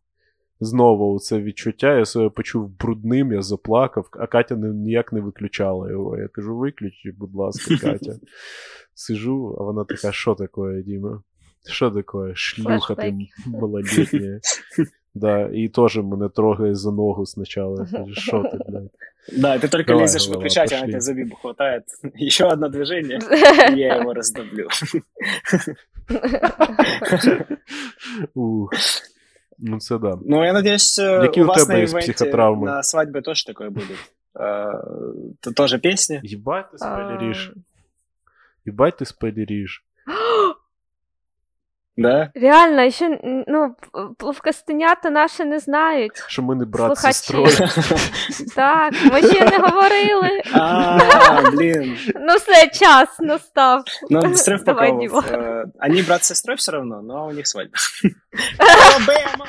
Знову це відчуття, я себе почув брудним, я заплакав, а Катя ніяк не виключала його. Я кажу, виключи, будь ласка, Катя. Сижу, а вона така, що таке, Діма? Що таке? Шлюха ти малолітня. Да, і теж мене трогає за ногу спочатку. Каже, що ти, блядь? Да, ты только Давай, лезешь голова, выключать, а пошли. тебе за бибу хватает. Еще одно движение, и я его раздоблю. Ух. Ну це да. Ну, я надеюсь, э, Какие у у вас тебя на есть ивенте психотравмы? на свадьбе тоже такое будет. Э, Это тоже песни. Єбать ти спойлериш. А, Єбать ти спойлериш. Да? Реально, ще м, ну, пловкостенята наші не знають. Що ми не брат з Слухачі. сестрою. Так, ми ще не говорили. А, блин. Ну все, час настав. Ну, срыв Давай, покровов. Дима. Э, Они брат с сестрой все равно, но у них свадьба. Бэм!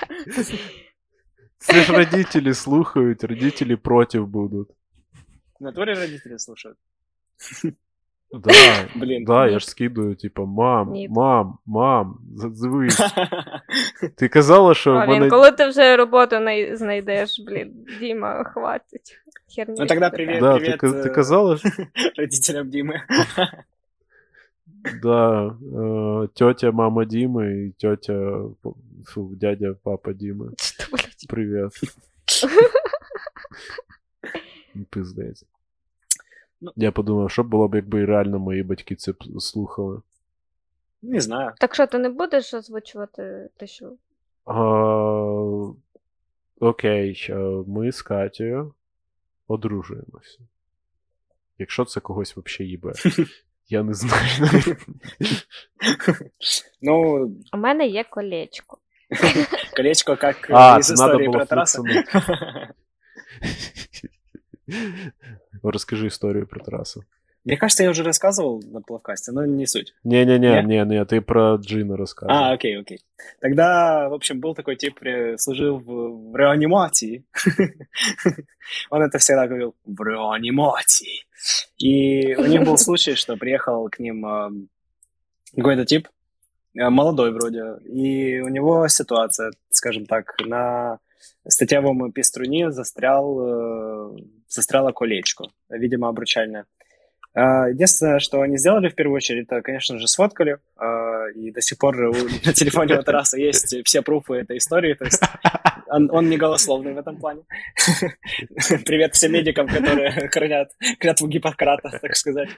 Це ж родителі слухають, родителі проти будуть. В натуре родители слушают. Да, Блин. да, я ж скидую, типа, мам, Ні. мам, мам, задзвись. Ти казала, що в А, він, мене. коли ти вже роботу най- знайдеш, блін, Діма, хватить. Херню Ну, тогда розповідати. привіт. Да, ти, ка- ти е, казала, що- Родителям Димы. да, е, тьотя, мама Діми і тьотя, фу, дядя, папа Діми. Що, блядь? Привіт. Пиздець. Ну. Я подумав, що було б, якби реально мої батьки це слухали. Не знаю. Так що, ти не будеш озвучувати те, що. А, окей, е, ми з Катєю одружуємося. Якщо це когось взагалі їбе. Я не знаю. Ну, У мене є колечко. колечко надо истории було про Тараса. флексанути. Розкажи історію про Тараса. Мне кажется, я уже рассказывал на плавкасте, но не суть. Ні-ні-ні, Ні? ні, ні, ти про Джина розказуй. А, окей, окей. Тогда, в общем, был такой тип, э, служил в, в реанимации. Он это всегда говорил в реанимации. И у них был случай, что приехал к ним э, какой-то тип, э, молодой вроде, и у него ситуация, скажем так, на статьевом пеструне застрял, э, застряло колечко, видимо, обручальное. А, Единственное, что они сделали в первую очередь, это, конечно же, сфоткали, а, и до сих пор на телефоне у Тараса есть все пруфы этой истории, то есть он, он не голословный в этом плане. Привет всем медикам, которые хранят клятву Гиппократа, так сказать.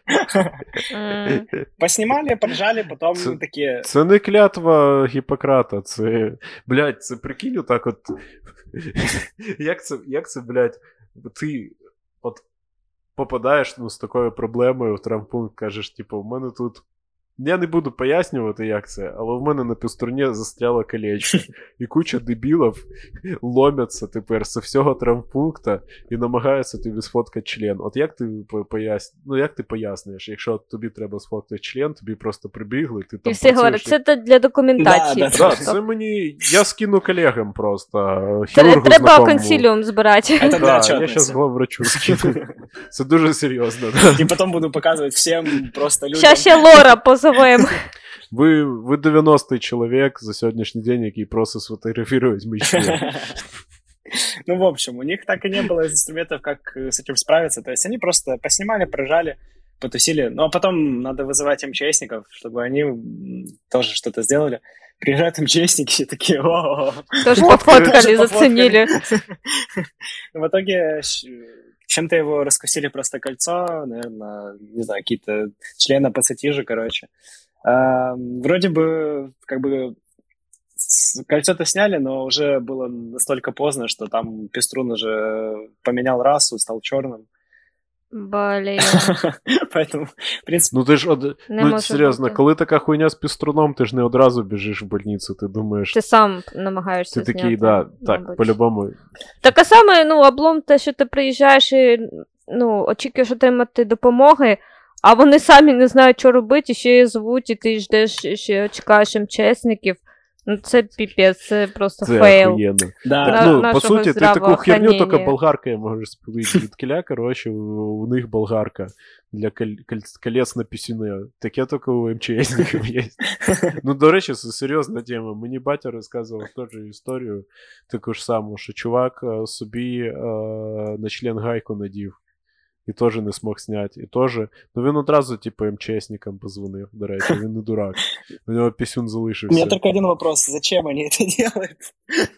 Поснимали, поржали, потом Це- такие... Це не клятва Гіппократа, це. Блядь, це прикинь, отак от. як це, як це, блядь, ти от попадаєш ну, з такою проблемою в травмпункт, кажеш, типу, в мене тут. Я не буду пояснювати, як це, але в мене на півстороні застряло колечко. І куча дебілів ломяться тепер з всього травмпункта і намагаються тобі сфоткати член. От як ти по- пояс... ну, як ти пояснюєш, якщо тобі треба сфоткати член, тобі просто прибігли, ти там І всі говорять, це для документації. Да, да, Да, це мені. Я скину колегам просто. Хірургу Треба знакомому. консиліум збирати. Да, я зараз главврачу скину. Це дуже серйозно. Да. И потом буду показывать всем просто людям. Ща ще Лора позовемо. Ви, ви 90-й чоловік за сьогоднішній день, який просить сфотографувати мій член. Ну, в общем, у них так и не было инструментов, как э, с этим справиться. То есть они просто поснимали, прожали, потусили. Ну, а потом надо вызывать МЧСников, чтобы они м, тоже что-то сделали. Приезжают МЧСники и такие, о Тож Фоткали. пофоткали, зацінили. В итоге щ- чем-то его раскусили просто кольцо, наверное, не знаю, какие-то члены пацатижи, короче. А, Вроде бы, как бы, кольцо-то сняли, но уже было настолько поздно, что там Пеструн уже поменял расу, стал черным. Блін, Поэтому, в принципе, Ну ти ж од... не ну, серйозно, бути. коли така хуйня з піструном, ти ж не одразу біжиш в больницю, ти думаєш. Ти сам намагаєшся Ти такий, зняти, да, так, по-любому. Так а саме, ну, облом те, що ти приїжджаєш і ну, очікуєш отримати допомоги, а вони самі не знають, що робити, і ще її звуть, і ти ждеш, ще чекаєш МЧСників. Ну, це піпець, це просто Це фейл. охуєнно. да, Так, На- ну, по нашого суті, ти таку херню тільки здравоохранення. болгаркою можеш спилити від кіля, коротше, у, у них болгарка для коль- коль- колець на пісюни. Таке тільки у МЧСників є. Ну, до речі, це серйозна тема. Мені батя розказував теж історію таку ж саму, що чувак е, собі е, на член гайку надів. І теж не смог зняти. І теж. Ну він одразу, типу, МЧСникам позвонив, до речі, він не дурак. У нього пісюн У залишився. меня только один вопрос. Зачем они это делают?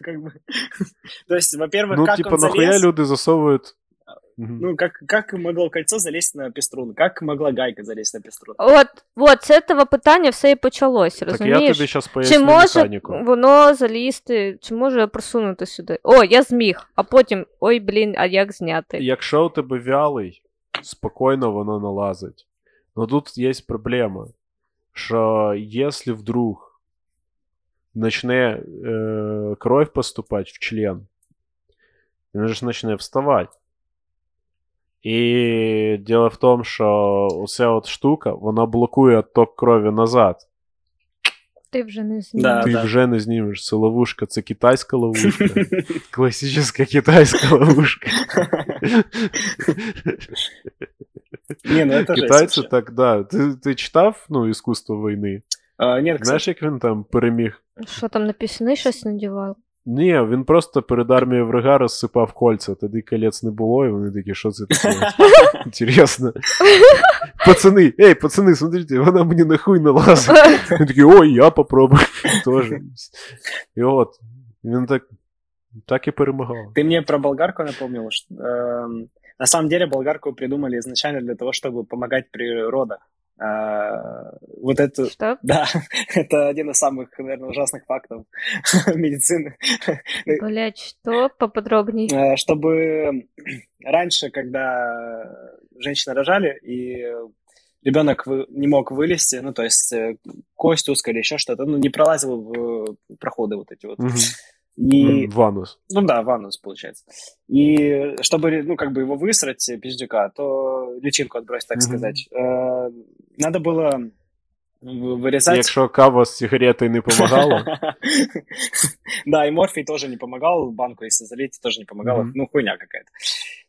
Как бы... То есть, во-первых, Ну, как типа, он нахуя залез? люди засовують. Мгм. Ну, как, как могло кольцо залезть на пеструн? Как могла гайка залезть на пеструн? От, от, з цього питання все і почалось, Так я розумієш? тобі зараз Чи поясню може механіку. воно залізти, чи може просунути сюди? О, я зміг, а потім, ой, блін, а як зняти? Якщо у тебе вялий, спокійно воно налазить. Но тут є проблема, що якщо вдруг почне е, кров поступати в член, він ж почне вставати. І діло в тому, що уся от штука, вона блокує отток крові назад. Ти вже не Да, зміг. Ти вже не знімеш. Це ловушка, це китайська ловушка. Класична китайська ловушка. Не, ну это жесть Китайці вообще. так, да. Ти, ти читав ну, іскусство війни? А, Нет, кстати, Знаєш, як він там переміг? Що там на пісні щось надівав? Ні, він просто перед армією врага розсипав кольця, тоді колець не було, і вони такі, що це таке? Інтересно. Пацани, ей, пацани, смотрите, вона мені нахуй налазить. Він такий, ой, я попробую. Тоже. І от, він так, так і перемагав. ты мне про болгарку напомнил. Что, эм, на самом деле болгарку придумали изначально для того, чтобы помогать при родах. А, вот это, Що? да, это один из самых, наверное, ужасных фактов медицины. Блять, що? Поподробней. Э, чтобы раньше, когда женщины рожали, и ребенок не мог вылезти, ну, то есть э, кость узкая или еще что-то, ну, не пролазил в э, проходы вот эти вот. Мгм. И, Ванус. ну да, в анус, получается. И чтобы, ну, как бы его высрать, э, пиздюка, то личинку отбросить, так Мгм. сказать, э, надо было вырезать... Якщо кава з сигаретою не помагала, Да, и морфий тоже не помогал, банку если залить, тоже не помогало, ну, хуйня какая-то.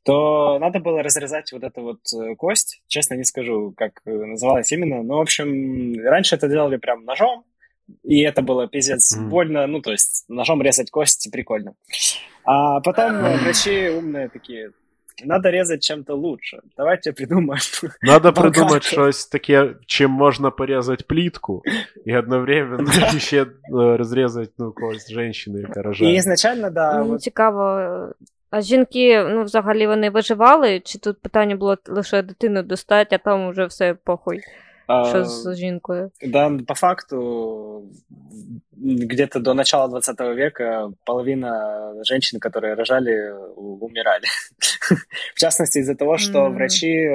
То надо было разрезать вот эту вот э, кость, честно не скажу, как э, называлась именно, но, в общем, раньше это делали прям ножом, и это было пиздец Мгм. больно, ну, то есть ножом резать кость прикольно. А потом э, врачи умные такие, надо резать чем-то лучше. Давайте придумаем. Надо Болгарка. придумати щось таке, чим можна порізати плітку, і одновременно ще е, розрізати ну, когось жінки, яка И рожає. изначально, да, Ну, вот цікаво. А жінки, ну, взагалі вони виживали, чи тут питання було лише дитину достати, а там уже все похуй, що з жінкою. Да, по факту, где-то до начала 20 века половина женщин, которые рожали, умирали. В частности, из-за того, что врачи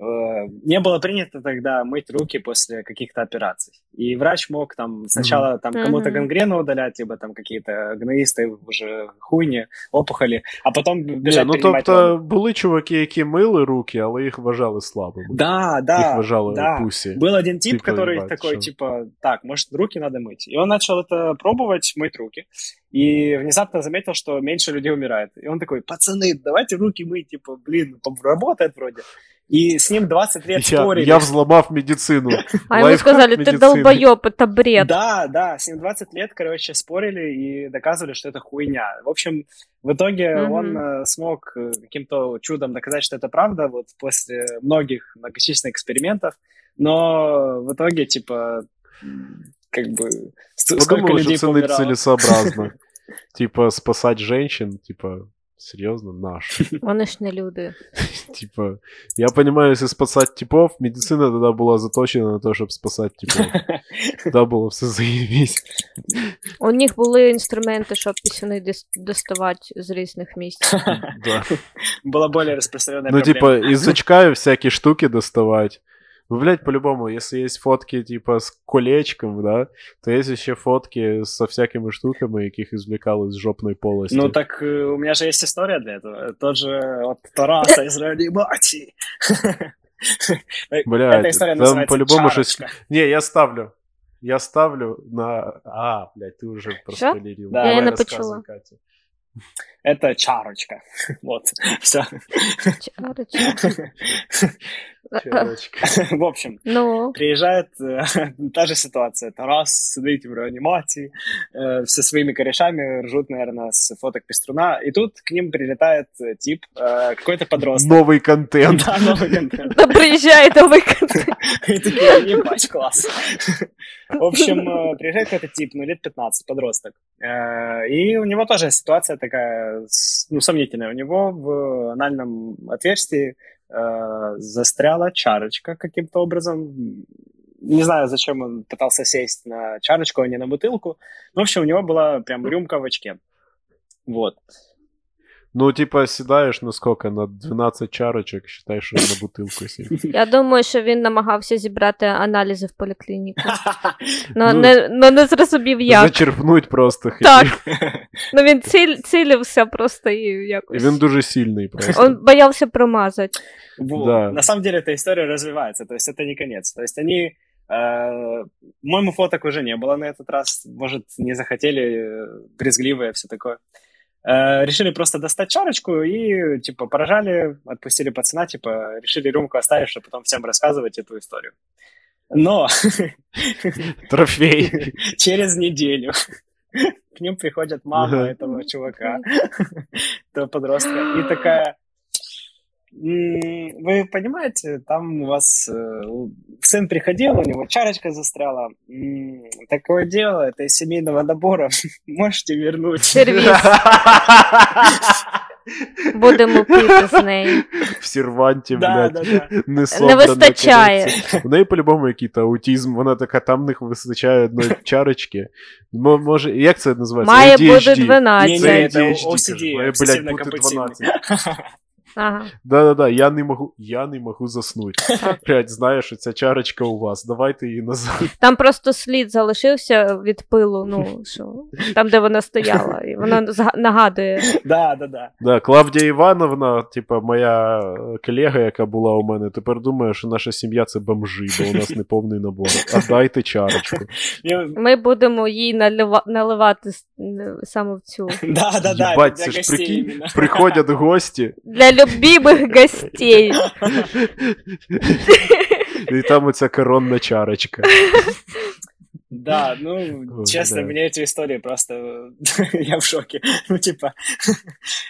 не было принято тогда мыть руки после каких-то операций. И врач мог там сначала там кому-то Мгм. гангрену удалять, либо там какие-то гноисты уже хуйни, опухоли, а потом Ні, бежать ну принимать тобто роды. були чуваки, які мили руки, але їх вважали слабими. Да, їх да, вважали да. пусі. Был один тип, Типа, который ебать, такой, что? типа, так, может, руки надо мыть. И он начал это пробовать, мыть руки. И внезапно заметил, что меньше людей умирает. И он такой, пацаны, давайте руки мыть, типа, блин, работает вроде. И с ним 20 лет Я, спорили. я взламав медицину. А Лайфхак сказали, медицини. долбойоб, це бред. Да, да, с ним 20 лет, короче, спорили и доказывали, что это хуйня. В общем, в итоге он э, смог э, каким-то чудом доказать, что это правда, вот после многих многочисленных экспериментов, но в итоге, типа, как бы, сколько людей цілесообразно. Типа, спасати женщин, типа, серйозно, наш. Вони ж не люди. Типа, я понимаю, если спасать типов, медицина тогда была заточена на то, чтобы спасать типов. Тогда было все заебись. У них були інструменти, щоб пісюни дис- доставати з різних місць. Да. Была более распространенная Ну, проблема. типа, из очка всякие штуки доставать. Ну, блядь, по-любому, если есть фотки, типа, с колечком, да, то есть еще фотки со всякими штуками, яких извлекал из жопной полости. Ну так э, у меня же есть история для этого. Тот же вот Тараса из реанимации. Блядь, Эта история там называется по-любому шесть- «Чарочка». Не, я ставлю. Я ставлю на... А, блядь, ты уже проспойлерил. Да, я не рассказывай, почула. Катя. Это чарочка. Вот, все. Чарочка. В общем, Ну, приезжает э, та же ситуация. Тарас сидит в реанимации, э, со своими корешами ржут, наверное, с фоток Пеструна. И тут к ним прилетает э, тип, какой-то подросток. Новый контент. Да, новый контент. та приїжджає до виконати. И такие, ебать, класс. В общем, приезжает какой-то тип, ну, лет 15, подросток. И у него тоже ситуация такая, ну, сомнительная. У него в анальном отверстии э, застряла чарочка каким-то образом. Не знаю, зачем он пытался сесть на чарочку, а не на бутылку. В общем, у него была прям рюмка в очке. Вот. Ну, типа, седаешь на сколько? На 12 чарочек, считаешь, что на бутылку сел. Я думаю, що він намагався зібрати аналізи в поліклініку. Ну, Ну, не, ну не зрозумів як. Зачерпнуть просто Так. хотів. Ну він ціль, цілився просто і І якось. він дуже сильний просто. Он боявся промазати. Вот. Да. На самом деле эта история развивается, то есть это не конец. То есть они, э, по-моему, фоток уже не было на этот раз, может, не захотели, э, брезгливые, все такое. Э, решили просто достать чарочку и, типа, поражали, отпустили пацана, типа, решили рюмку оставить, чтобы потом всем рассказывать эту историю. Но Трофей. через неделю к ним приходит мама этого чувака, этого подростка, и такая, «М, вы понимаете, там у вас э, у- сын приходил, у него чарочка застряла, М, такое дело, это из семейного набора, можете вернуть. Сервіс. Будемо пити з нею. В серванті, Да, блядь. да, да. Не, Не собрана вистачає. колекція. У неї по-любому якийсь аутизм, вона така, там в них вистачає одної чарочки. Мо- Може, як це називається? Має ADHD. бути 12. Не-не, это ADHD, OCD, кажу. Має, блядь, бути обсессивно-компульсивный. Ага. Да-да-да, я не можу, я не можу заснути. Блядь, знаєш, ця чарочка у вас, давайте її назад. Там просто слід залишився від пилу, ну що, там, де вона стояла, і вона нагадує. Да, да, да. Да, Клавдія Івановна, типа, моя колега, яка була у мене, тепер думає, що наша сім'я це бомжи, бо у нас не повний набор. А дайте чарочку. Ми будемо їй наливати саме в цю. Да, да, да, Єбать, це ж прикинь, приходять гості, Для любимих гостей. і там оця коронна чарочка. Да, ну, честно, мне эти истории просто... Я в шоке. Ну, типа,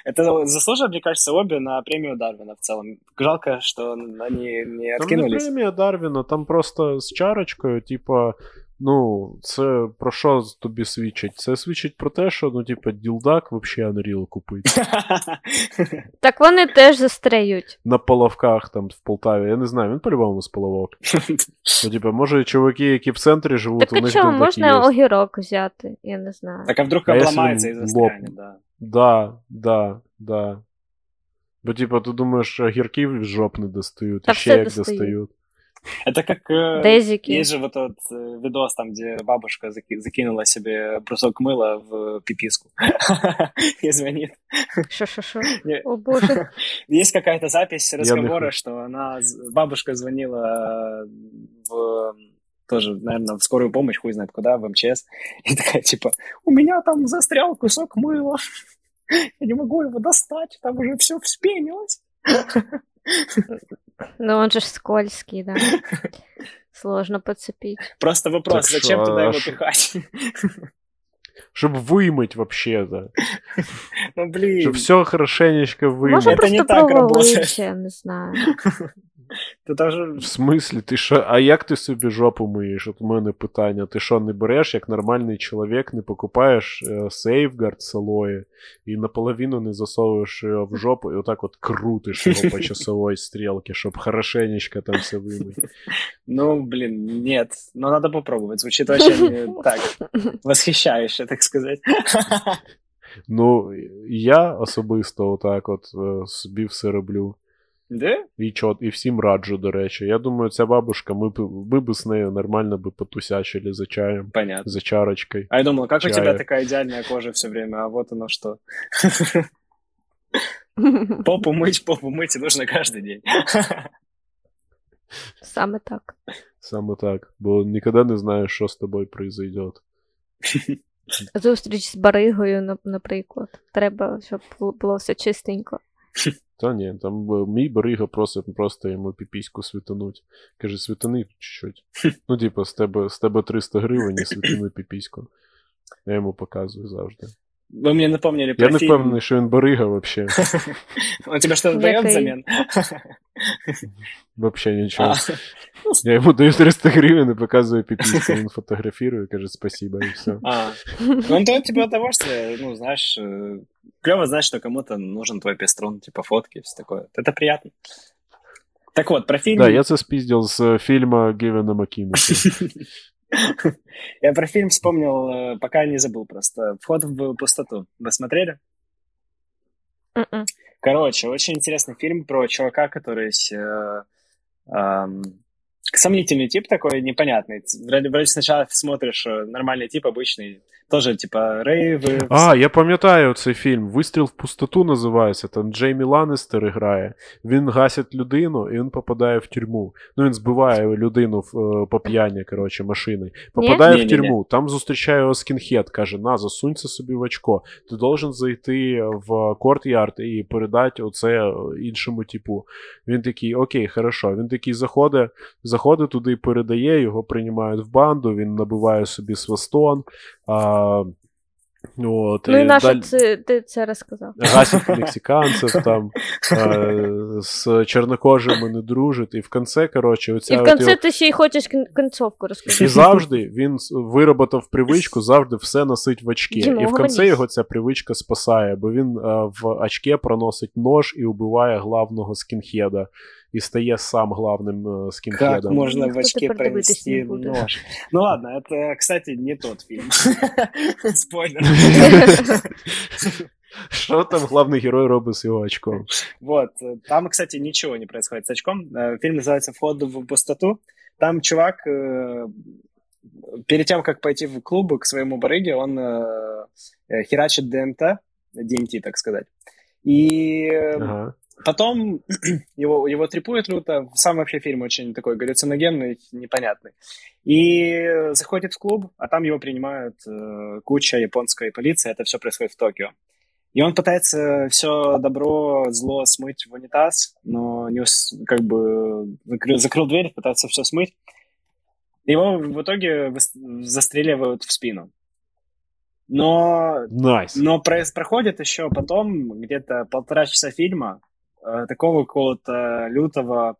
это заслуживает, мне кажется, обе на премию Дарвина в целом. Жалко, что они не Там не откинулись. премія Дарвіна, там просто з чарочкою, типа, ну, це про що тобі свідчить? Це свідчить про те, що, ну, типа, ділдак взагалі Unreal купить. Так вони теж застряють. На половках там в Полтаві. Я не знаю, він по-любому з половок. Ну, типа, може, чуваки, які в центрі живуть, Так у них чого, ділдаки можна є. огірок взяти? Я не знаю. Так а вдруг обломается и он да. Да, да, да. Бо, типа, ти думаєш, огірків з жоп не достають, Та і ще як достають. Это как... э, Дезики. Есть же вот тот э, видос, там, где бабушка заки- закинула себе брусок мыла в пиписку и звонит. Не, О боже. Есть какая-то запись разговора, что она, бабушка звонила э, в тоже, наверное, в скорую помощь, хуй знает куда, в МЧС, и такая, типа, у меня там застрял кусок мыла, я не могу его достать, там уже все вспенилось. Ну он же скользкий, да. Сложно подцепить. Просто вопрос, Так зачем что, туда его шо- пихать? Щоб вимить вообще-то. Ну, блин. Щоб все хорошенечко Може вимить. Это просто не так работает. ще, не знаю. Ты даже... В смислі, ти що, а як ти собі жопу миєш? От у мене питання. Ти що, не береш, як нормальний чоловік, не покупаєш е, сейфгард салої і наполовину не засовуєш його в жопу і отак от крутиш його по часовій стрілці, щоб хорошенечко там все вимить. Ну, блин, нет. Но надо попробовать. Звучит очень так, восхищающе, так сказать. Ну, я особисто отак от е, собі все роблю. Да? І чот, і всім раджу, до речі. Я думаю, ця бабушка, ми б, ми б з нею нормально би потусячили за чаєм, Понятно. за чарочкою. А я думал, как у Чая. тебя такая идеальная кожа все время, а вот оно что. Попу мыть, попу мыть и нужно каждый день. Саме так. Саме так. Бо ніколи не знаєш, що з тобою произойде. Зустріч з баригою, на- наприклад. Треба, щоб бу- було все чистенько. Та ні, там мій барига просить просто йому піпіську світануть. Каже, світани чуть-чуть. Ну, типу, з тебе, з тебе 300 гривень і світани піпіську. Я йому показую завжди. Вы мне напомнили Я про не фильм. впевнений, що він барига взагалі. Он тебе что-то дает Який? взамен? Взагалі нічого. А, Я йому даю 300 гривень і показую піпіську, він фотографірує, каже спасибо і все. а. Ну, он дает тебе удовольствие, ну, знаешь, клево знать, что кому-то нужен твой пеструн, типа фотки и все такое. Это приятно. Так вот, про фильм... Да, я це спіздив з фільму Гівена Макінесі. Я про фильм вспомнил, э, пока не забыл просто. «Вход в пустоту». Вы смотрели? Мгм. Короче, очень интересный фильм про чувака, который э, сомнительный тип такой, непонятный. Вроде, вроде сначала смотришь, э, нормальный тип, обычный, тоже типа рейвы. А, я пам'ятаю цей фільм. Вистріл в пустоту називається. Там Джеймі Ланнестер грає. Він гасить людину і він попадає в тюрму. Ну, він збиває людину в, е, по п'яні, коротше, машини. Попадає в Ні-ні-ні. тюрму. Там зустрічає його скінхед, каже: на, засунься собі в очко. Ти должен зайти в кортярд і передати оце іншому типу. Він такий, окей, хорошо. Він такий заходить, заходить туди, передає, його приймають в банду, він набиває собі свастон. А, от, Ну і і на даль- це, ти це розказав? гасить мексиканців, там е, з чорнокожими не дружить. І в кінці, коротше, оця І в от кінці його- ти ще й хочеш кін- кінцовку і завжди він вироботав привичку завжди все носить в очки. Діма, і в кінці угомонісь. його ця привичка спасає, бо він е, в очке проносить нож і убиває главного скінхеда. І стає сам главним е, Как скінхедом. можно в Никто очке теперь дивитись не пронести буде. нож? Ну ладно, это, кстати, не тот фильм. Спойлер. Що там главний герой робить з його очком? Вот, э, там, кстати, ничего не происходит с очком. Э, Фильм называется «Вход в пустоту». Там чувак, э, перед тем, как пойти в клуб к своему барыге, он э, э, херачит ДМТ, DMT, так сказать. И э, Ага. потом его, его трепует люто. Сам вообще фильм очень такой галлюциногенный, непонятный. И заходит в клуб, а там его принимают э, куча японской полиции. Это все происходит в Токио. И он пытается все добро, зло смыть в унитаз, но не как бы закрыл, закрыл дверь, пытается все смыть. Его в итоге застреливают в спину. Но, Nice. но проис- проходит еще потом где-то полтора часа фильма такого какого-то лютого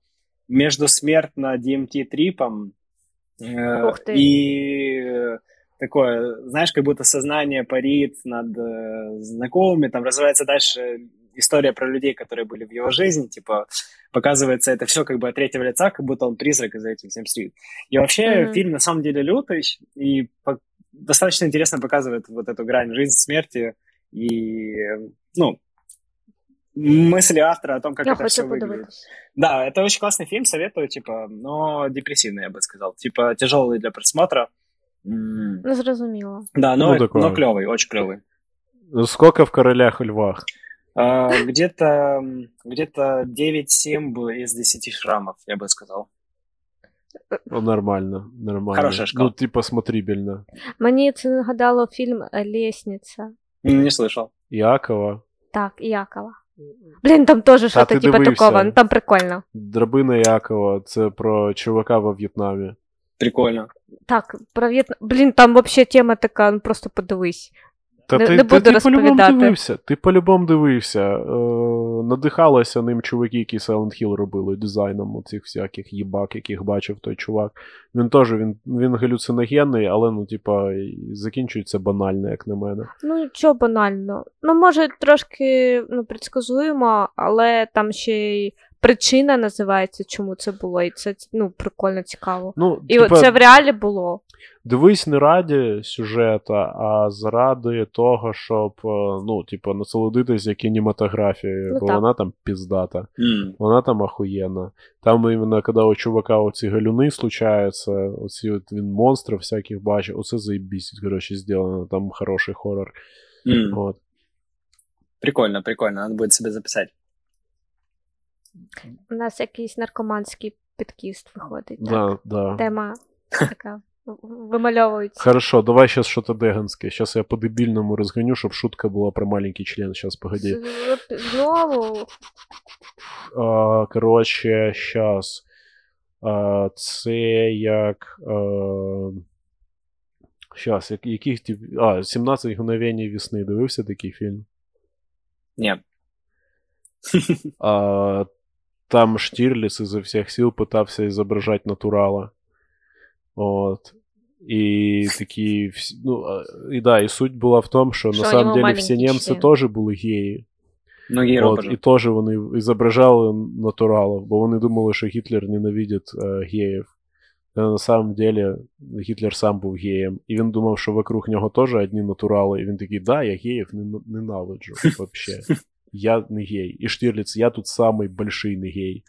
междусмертно DMT-трипом э, и э, такое, знаешь, как будто сознание парит над э, знакомыми, там развивается дальше история про людей, которые были в его жизни, типа показывается это все как бы от третьего лица, как будто он призрак и за этим всем стоит. И вообще Мгм. фильм на самом деле лютый и по- достаточно интересно показывает вот эту грань жизни, смерти. И, э, ну, мысли автора о том, как Я это все хочу выглядит. подивитися. Да, это очень классный фильм, советую, типа, но депрессивный, я бы сказал. Типа, тяжелый для просмотра. М, Ну, зрозуміло. Да, но, Ну, такое. но клевый, очень клевый. Сколько в королях и львах? А, где-то м, где-то 9-7 бы из 10 шрамов, я бы сказал. Ну, нормально, нормально. Хорошая шкала. Ну, типа смотрибельно. Мені це нагадало фільм Лестниця. М, Не слышал. Якова, Так, Якова. Блін, там теж щось ти типу такого, ну там прикольно. Драбина Якова, це про чувака во В'єтнамі. Прикольно. Так, про В'єтнам. Блін, там взагалі тема така, ну просто подивись. Та Не- ти, не та буду ти по-любому дивився. Ти по-любому дивився. Е, надихалися ним чуваки, які Silent Hill робили дизайном оцих всяких їбак, яких бачив той чувак. Він теж він, він галюциногенний, але ну, типа, закінчується банально, як на мене. Ну, що банально. Ну, може, трошки ну, предсказуємо, але там ще й причина називається, чому це було, і це ну, прикольно цікаво. Ну, І типа, це в реалі було. дивись не раді сюжета, а заради того, щоб е, ну, типа, насолодитися кінематографією, Ну, бо так. вона там піздата. М, Вона там охуєнна. Там іменно, коли у чувака оці галюни случаються, оці от він монстрів всяких бачить, оце заєбісь, коротше, зроблено, там хороший хорор. м. От. Прикольно, прикольно, надо будет себе записать. У нас якийсь наркоманський підкіст виходить. Так? Да, да. Тема така в- вимальовується. Хорошо, давай сейчас что-то деганское. Сейчас я по-дебильному разгоню, чтобы шутка была про маленький член. Сейчас, погоди. З- Знову. А, коротше, щас. А, це як. А, щас, як, яких ті. А, 17 мгновений весни. Дивився такий фільм? Нет. А, там Штирлиц изо всех сил пытался изображать натурала. Вот. И такие... вс- Ну, а, и да, и суть была в том, что Що на у самом нього деле все маленький немцы член. тоже були геї. Ну, герои От, пожалуйста. і теж вони зображали натуралів, бо вони думали, що Гітлер ненавидить е, геїв. А на самом деле Гітлер сам був геєм. І він думав, що вокруг нього теж одні натурали. І він такий, да, я геїв нен- ненавиджу вообще. Я не гей. І Штирлиц, я тут самий больший не гей.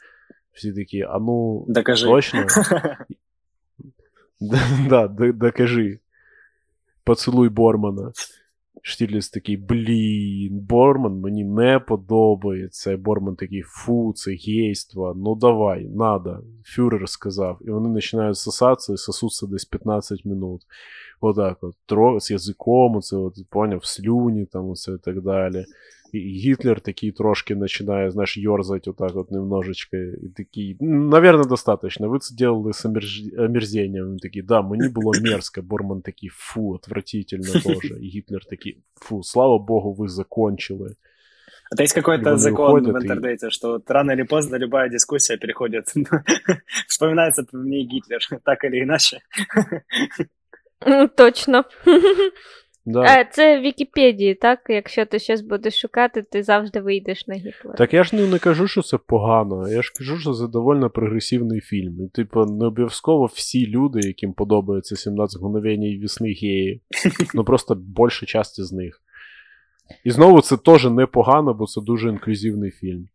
Всі такі, а ну, Докажи. точно? Да, д- докажи. Поцілуй Бормана. Штірліц такий, блін, Борман мені не подобається. Борман такий, фу, це гейство. Ну давай, надо. Фюрер сказав. І вони починають сосатися і сосуться десь 15 минут. Отак от. Тро... З язиком, оце от, поняв, слюні там, оце і так далі. І Гітлер такий трошки починає, знаєш, йорзать отак от немножечко. І такий, «М, наверное, достаточно. Ви це делали з омерж- омерзением. Він такий, да, мені було мерзко. Борман такий, фу, отвратительно тоже. І Гітлер такий, фу, слава Богу, ви закончили. Это есть какой-то Они закон уходят в и- интернете, что вот рано или поздно любая дискуссия переходит... Вспоминается про мне Гитлер, так или иначе. М, Точно. Да. Е, Це в Вікіпедії, так? Якщо ти щось будеш шукати, ти завжди вийдеш на Гітлера. Так я ж не, не кажу, що це погано. Я ж кажу, що це довольно прогресивний фільм. І, типу, не обов'язково всі люди, яким подобається 17 мгновень весни геї. Ну просто більша часть з них. І знову це теж непогано, бо це дуже інклюзивний фільм.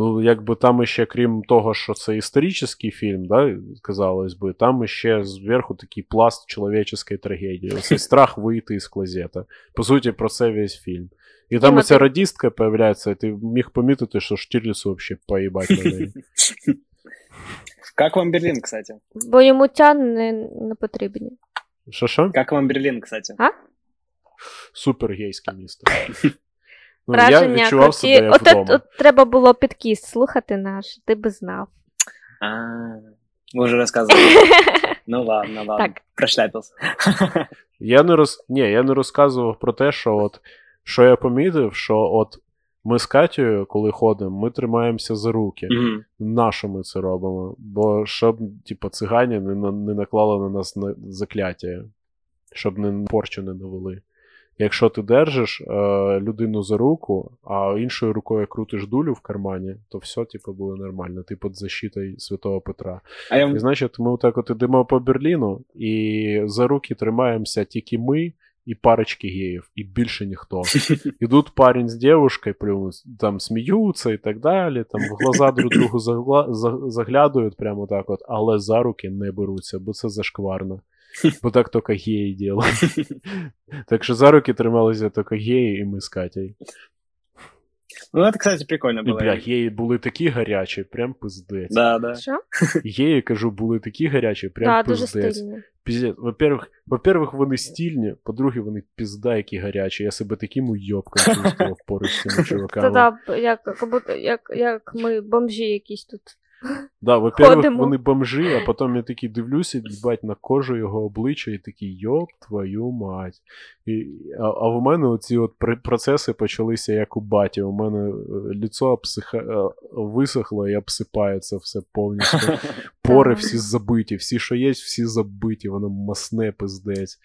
Ну, якби там іще, крім того, що це історичний фільм, да, казалось би, там іще зверху такий пласт чоловічої трагедії. Оцей страх вийти із клозета. По суті, про це весь фільм. І там Діма, оця радістка появляється, і ти міг помітити, що Штірліцу взагалі поїбать на неї. Как вам Берлин, кстати? Бо йому тян не, не потрібні. Що що? Как вам Берлин, кстати? Супер гейське місто. Ну, я відчував круті. себе як От, вдома. от, от треба було підкіст слухати наш, ти би знав. А, Мы уже рассказывали. Ну ладно, ладно. Так. Прошляпился. Я не роз... Ні, я не розказував про те, що от що я помітив, що от ми з Катєю, коли ходимо, ми тримаємося за руки. Мгм. На що ми це робимо? Бо щоб, типу, цигані не, не наклали на нас на закляття, щоб не порчу не навели. Якщо ти держиш е, людину за руку, а іншою рукою крутиш дулю в кармані, то все, типу, буде нормально. Ти під защитою Святого Петра. А я... І значить, ми отак от ідемо по Берліну, і за руки тримаємося тільки ми і парочки геїв, і більше ніхто. Ідуть парень з дівчинкою, плюс там сміються і так далі, там в глаза друг другу загла- за- заглядують прямо так от, але за руки не беруться, бо це зашкварно. Бо так тільки геї ділають. Так що за руки трималися тільки геї і ми з Катєю. Ну, это, кстати, прикольно І, было. бля, геї були такі гарячі, прям пиздець. Да, да. Що? Геї, кажу, були такі гарячі, прям Так, дуже пиздець. стильно. Піздець. Во-первых, во-первых, вони стільні, по-друге, вони пізда, які гарячі. Я себе таким уйобком чувствував поруч з цими Та чуваками. да, як, як, будто- як, як ми бомжі якісь тут. Да, во-первых, Ходимо. вони бомжи, а потім я такий дивлюся, їбать, на кожу його обличчя і такий, йоп твою мать. І, а, а в мене оці от процеси почалися як у баті. У мене е, ліцо обсиха... е, висохло і обсипається все повністю. Пори всі забиті, всі, що є, всі забиті, воно масне пиздець.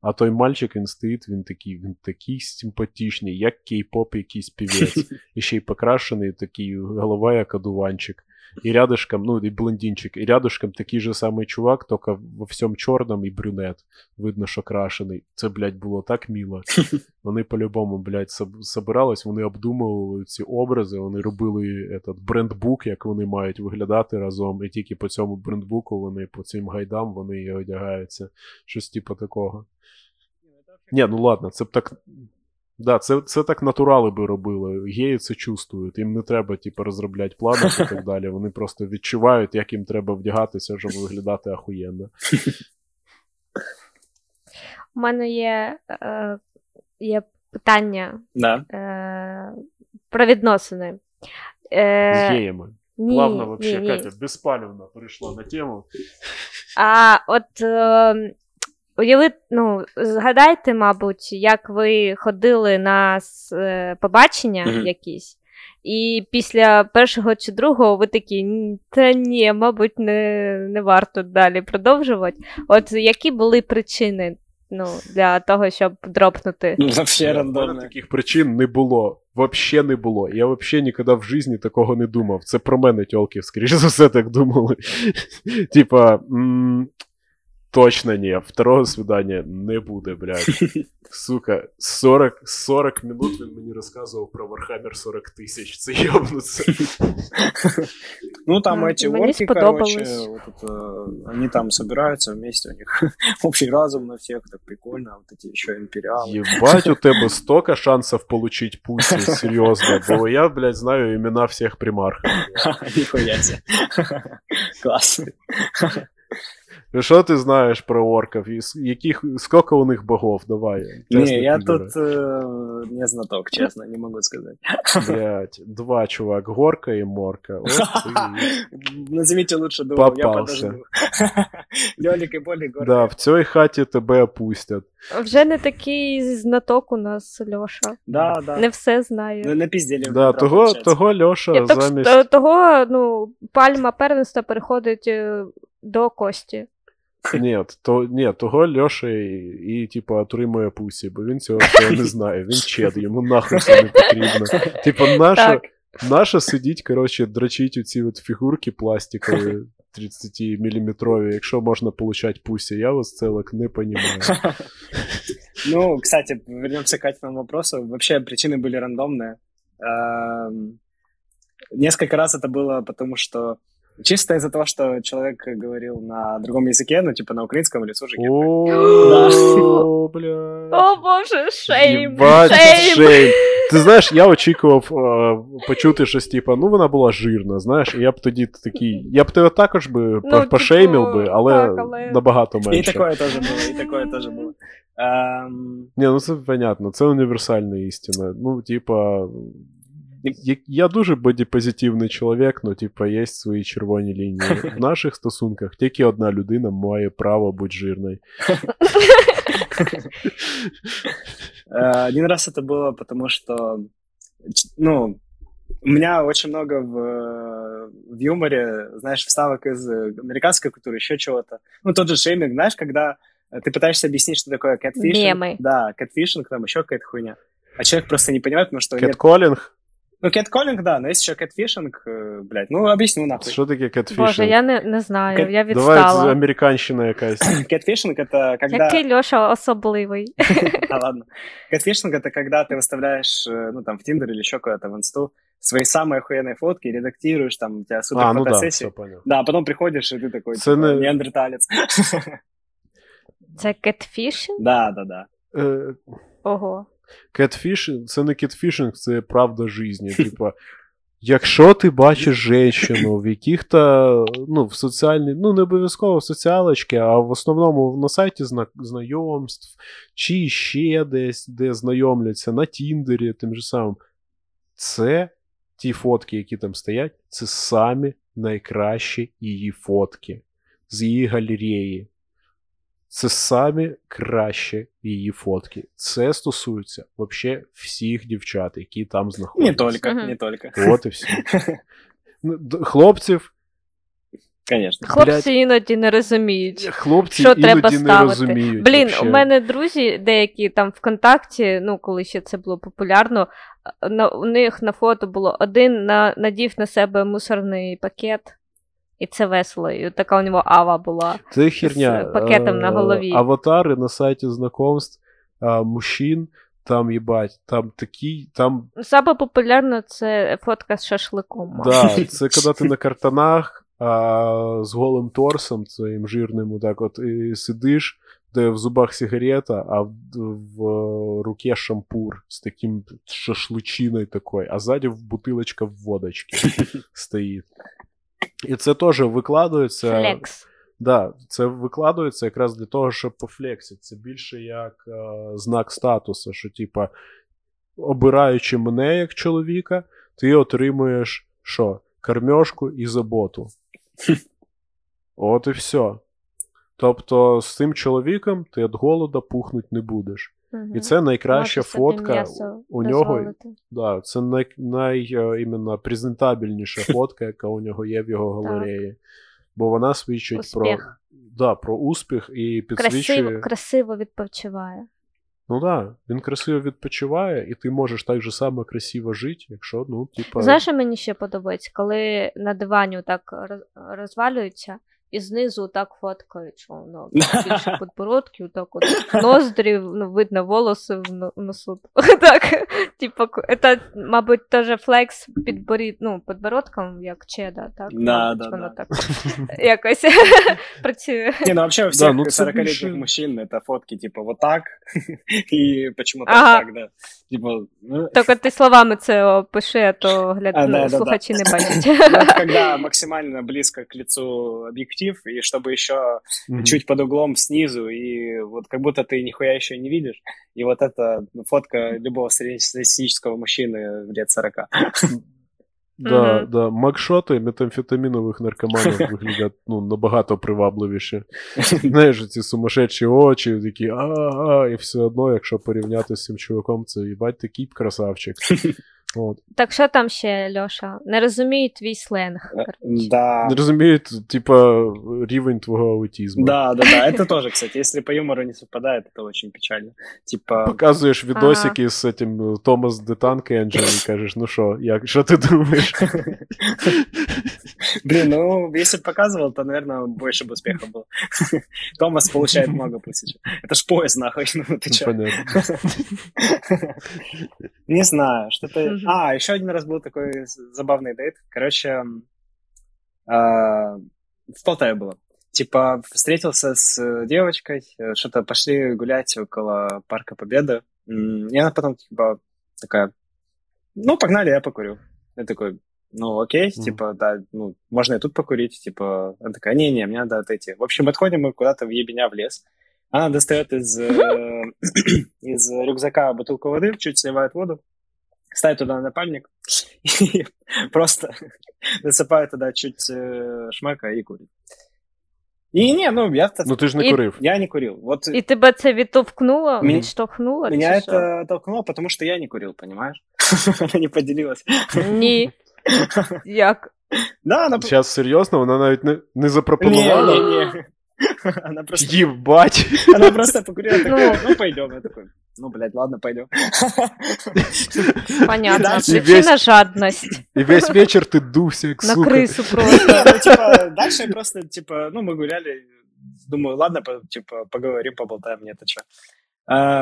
А той мальчик, він стоїть, він такий, він такий симпатичний, як кей-поп якийсь півець. І ще й покрашений, такий, голова як одуванчик І рядышком, ну, і блондинчик, і рядышком такий же самий чувак, тільки во всьому чорному і брюнет. Видно, що крашений. Це, блядь, було так мило. Вони по-любому, блядь, соб- собирались, вони обдумували ці образи, вони робили этот брендбук, як вони мають виглядати разом, і тільки по цьому брендбуку вони по цим гайдам вони і одягаються. Щось типу такого. Ні, ну ладно, це б так. Да, це, це так натурали би робили. Геї це чувствують. Їм не треба, типу, розробляти плани і так далі. Вони просто відчувають, як їм треба вдягатися, щоб виглядати ахуєнно. У мене є, е, є питання Да. е, про відносини. Е, З геями. ні, Плавно ні. Катя, безпалівно перейшла на тему. А от е, уяви, ну, згадайте, мабуть, як ви ходили на е, побачення якісь, і після першого чи другого ви такі, та ні, мабуть, не, не варто далі продовжувати. От які були причини ну, для того, щоб дропнути? Ну, в рандомно. таких причин не було. Вообще не було. Я вообще ніколи в житті такого не думав. Це про мене тьолки, скоріш за все, так думали. Типа, точно ні, второго свидання не буде, блядь. Сука, 40, 40 минут він мені розказував про Warhammer 40 тисяч. Це йобнуться. Ну, там Да, эти мне орки, короче, сподобалось. вот это, они там собираются вместе, у них общий разум на всех, так прикольно, а вот эти еще империалы. Єбать, у тебе столько шансів получить пусі, серйозно. Бо я, блядь, знаю імена всіх примархів. Нихуя себе. Класс. Ну, Що ти знаєш про орків? І Яких, скільки у них богов? Давай. Не, я тут э, не знаток, честно, не могу сказать. Блядь, два чувак, горка і морка. От лучше двух, я подожду. Лёлик и Боли, город. Да, в цій хаті тебе опустять. Вже не такий знаток у нас, Льоша. Да, да. Не все знає. Ну, напиздели. в Да, того, того Льоша замість. того, ну, пальма первенства переходить е, до Кості. Ні, то, ні, того Льоша і, і типу, отримує пусі, бо він цього всього не знає. Він чед, йому нахуй це не потрібно. Типу, наша, Так. наша сидіть, коротше, дрочить оці от фігурки пластикові 30-мм, якщо можна получати пусі. Я вас целок не понімаю. Ну, кстати, вернемся к этому вопросу. Вообще причины были рандомные. Эм, Несколько раз это было потому, что чисто из-за того, что человек говорил на другом языке, ну, типа на украинском или суржике. О, бля. О боже, шейм! Єбать, шейм! шейм. Ти знаєш, я очікував е, почути щось, типу, ну вона була жирна, знаєш, і я б тоді такий. Я б тебе також би Ну, по- типу, пошеймив би, але, так, але- набагато И менше. такое тоже было, и такое тоже было. Эм, Ні, ну це понятно, це універсальна істина. Ну, типа. Я, я дуже бодіпозитивний чоловік, ну, типа, є свої червоні лінії. В наших стосунках тільки одна людина має право бути жирною. Э, Один раз это было, потому что, ч- ну, у меня очень много в, э, в юморе, знаешь, вставок из э, американской культуры, еще чего-то. Ну, тот же шейминг, знаешь, когда э, ты пытаешься объяснить, что такое catfishing. Мемы. Да, catfishing, там еще какая-то хуйня. А человек просто не понимает, потому что нет... Кетколінг? Ну, catcalling, да, но есть еще catfishing, э, блядь, ну, объясню нахуй. Що таке кетфішинг? Боже, я не, не знаю, Кет- я Давай, це відстала. американщина якась. Catfishing это когда... Який Льоша особливий. А, ладно. Catfishing это когда ты выставляешь, э, ну, там, в Тиндер или еще куда-то в инсту свои самые охуенные фотки, редактируешь, там, у тебя супер А, ну да, фотосессия. все понял. Да, а потом приходишь, и ты такой, Це типа, не- неандерталец. Це кетфішинг? Да, да, да. Е, Ого. Catfishing це не catfishing, це правда житті. Типа, якщо ти бачиш жінку, в яких-то, ну, в соціальній, ну, не обов'язково в соціалочці, а в основному на сайті зна- знайомств, чи ще десь, де знайомляться, на Тіндері, тим же самим. Це ті фотки, які там стоять, це самі найкращі її фотки з її галереї. Це самі кращі її фотки. Це стосується взагалі всіх дівчат, які там знаходяться. Не только, Мгм. не только. От і все. Ну, Хлопців, Конечно. Хлопці іноді не розуміють. хлопці Що іноді треба не ставити? розуміють. Блін, вообще. у мене друзі деякі там ВКонтакті, ну коли ще це було популярно, на, у них на фото було один на, надів на себе мусорний пакет, і це весело. І така у нього ава була. Це херня. з пакетом на Е, голові. Аватари на сайті знакомств а, мужчин, там, їбать, там такі, там Саме популярно це фотка з шашликом. Да, це коли ти на картонах а, з голим торсом, своїм жирним, отак от, і сидиш, де в зубах сигарета, а в, в руке шампур з таким шашличиною такою, а ззаді в бутилочка водочки стоїть. І це теж викладується. Флекс. Да, це викладується якраз для того, щоб пофлексити. Це більше як е, знак статусу, що, типа, обираючи мене як чоловіка, ти отримуєш що? Кормежку і заботу. От і все. Тобто з цим чоловіком ти від голода пухнуть не будеш. І це найкраща собі фотка. м'ясо у нього- Да, це най, най е, іменно презентабельніша фотка, яка у нього є в його галереї. Бо вона свідчить про, Успіх. да, про успіх і підсвічує. Красиво, красиво відпочиває. Ну так, да, він красиво відпочиває, і ти можеш так же само красиво жити, якщо, ну, типа. Знаєш, що мені ще подобається, коли на дивані так роз- розвалюються, і знизу так фоткають, що ну, більше подбородків, так от ноздрі, ну, видно волоси в носу. Так, типа, це, мабуть, теж флекс підборід, ну, підбородком, як чеда, так? Да, Мабуть, да, воно да. так якось працює. Не, ну вообще у всех ну, 40-летних більше- мужчин это фотки типа вот так, и почему-то Ага. так, да. Типа, ну, Тільки ти словами це опиши, а то гляд... А, ну, да, да, да. не бачать. ну, когда максимально близко к лицу объектив, и чтобы еще Мгм. чуть под углом снизу, и вот как будто ты нихуя еще не видишь. И вот это ну, фотка любого среднестатистического мужчины лет 40. Да, Мгм. да. Макшоти метамфетамінових наркоманів виглядять ну, набагато привабливіше. Знаєш, ці сумасшедші очі, такі а-а, і все одно, якщо порівняти з цим чуваком, це їбать такий красавчик. От. Так що там ще, Льоша? Не розумію твій сленг. коротше. Да. Не розуміють, типа, рівень твого аутизму. Да, да, да. Это тоже, кстати, если по юмору не совпадает, это очень печально. Типа, Показуєш відосики з цим Томас де Танк Енджел і кажеш, ну що, як, що ти думаєш? блин, ну, если бы показывал, то, наверное, больше бы успеха было. Томас получает много пусть Это ж поезд, нахуй, ну ты Ну, чё? понятно. Не знаю, что-то... а, еще один раз был такой забавный дейт. Короче, а, в Полтаве было. Типа, встретился с э, девочкой, э, что-то пошли гулять около Парка Победы. И она потом, типа, такая, ну, погнали, я покурю. Я такой, ну, окей, Мгм. типа, да, ну, можно и тут покурить, типа, она такая, не-не, мне надо отойти. В общем, отходим мы куда-то в ебеня в лес. Она достает из, э, из рюкзака бутылку воды, чуть сливает воду, ставят туда напальник и просто насыпают туда чуть э, шмека и курят. И не, ну я, Ну ти ж не І- курив. я не курил. Вот І тебе це відтовкнуло, Мені- відштовхнуло? меня чи що? это толкнуло, потому что я не курил, понимаешь? Она не поделилась. Ні. Як? Да, она... Зараз серйозно, вона навіть не, не Не, запропонувала. не, не. Она просто, Їбать. она просто покурила, такая, Ну. ну пойдем. Я такой, ну, блядь, ладно, пойдем. Понятно. Дальше Причина жадність. І весь вечір ти дувся, як На сука. крису просто. Не, ну, типа, дальше просто, типа, ну, мы гуляли, думаю, ладно, по- типа, поговорим, поболтаем, мне-то что.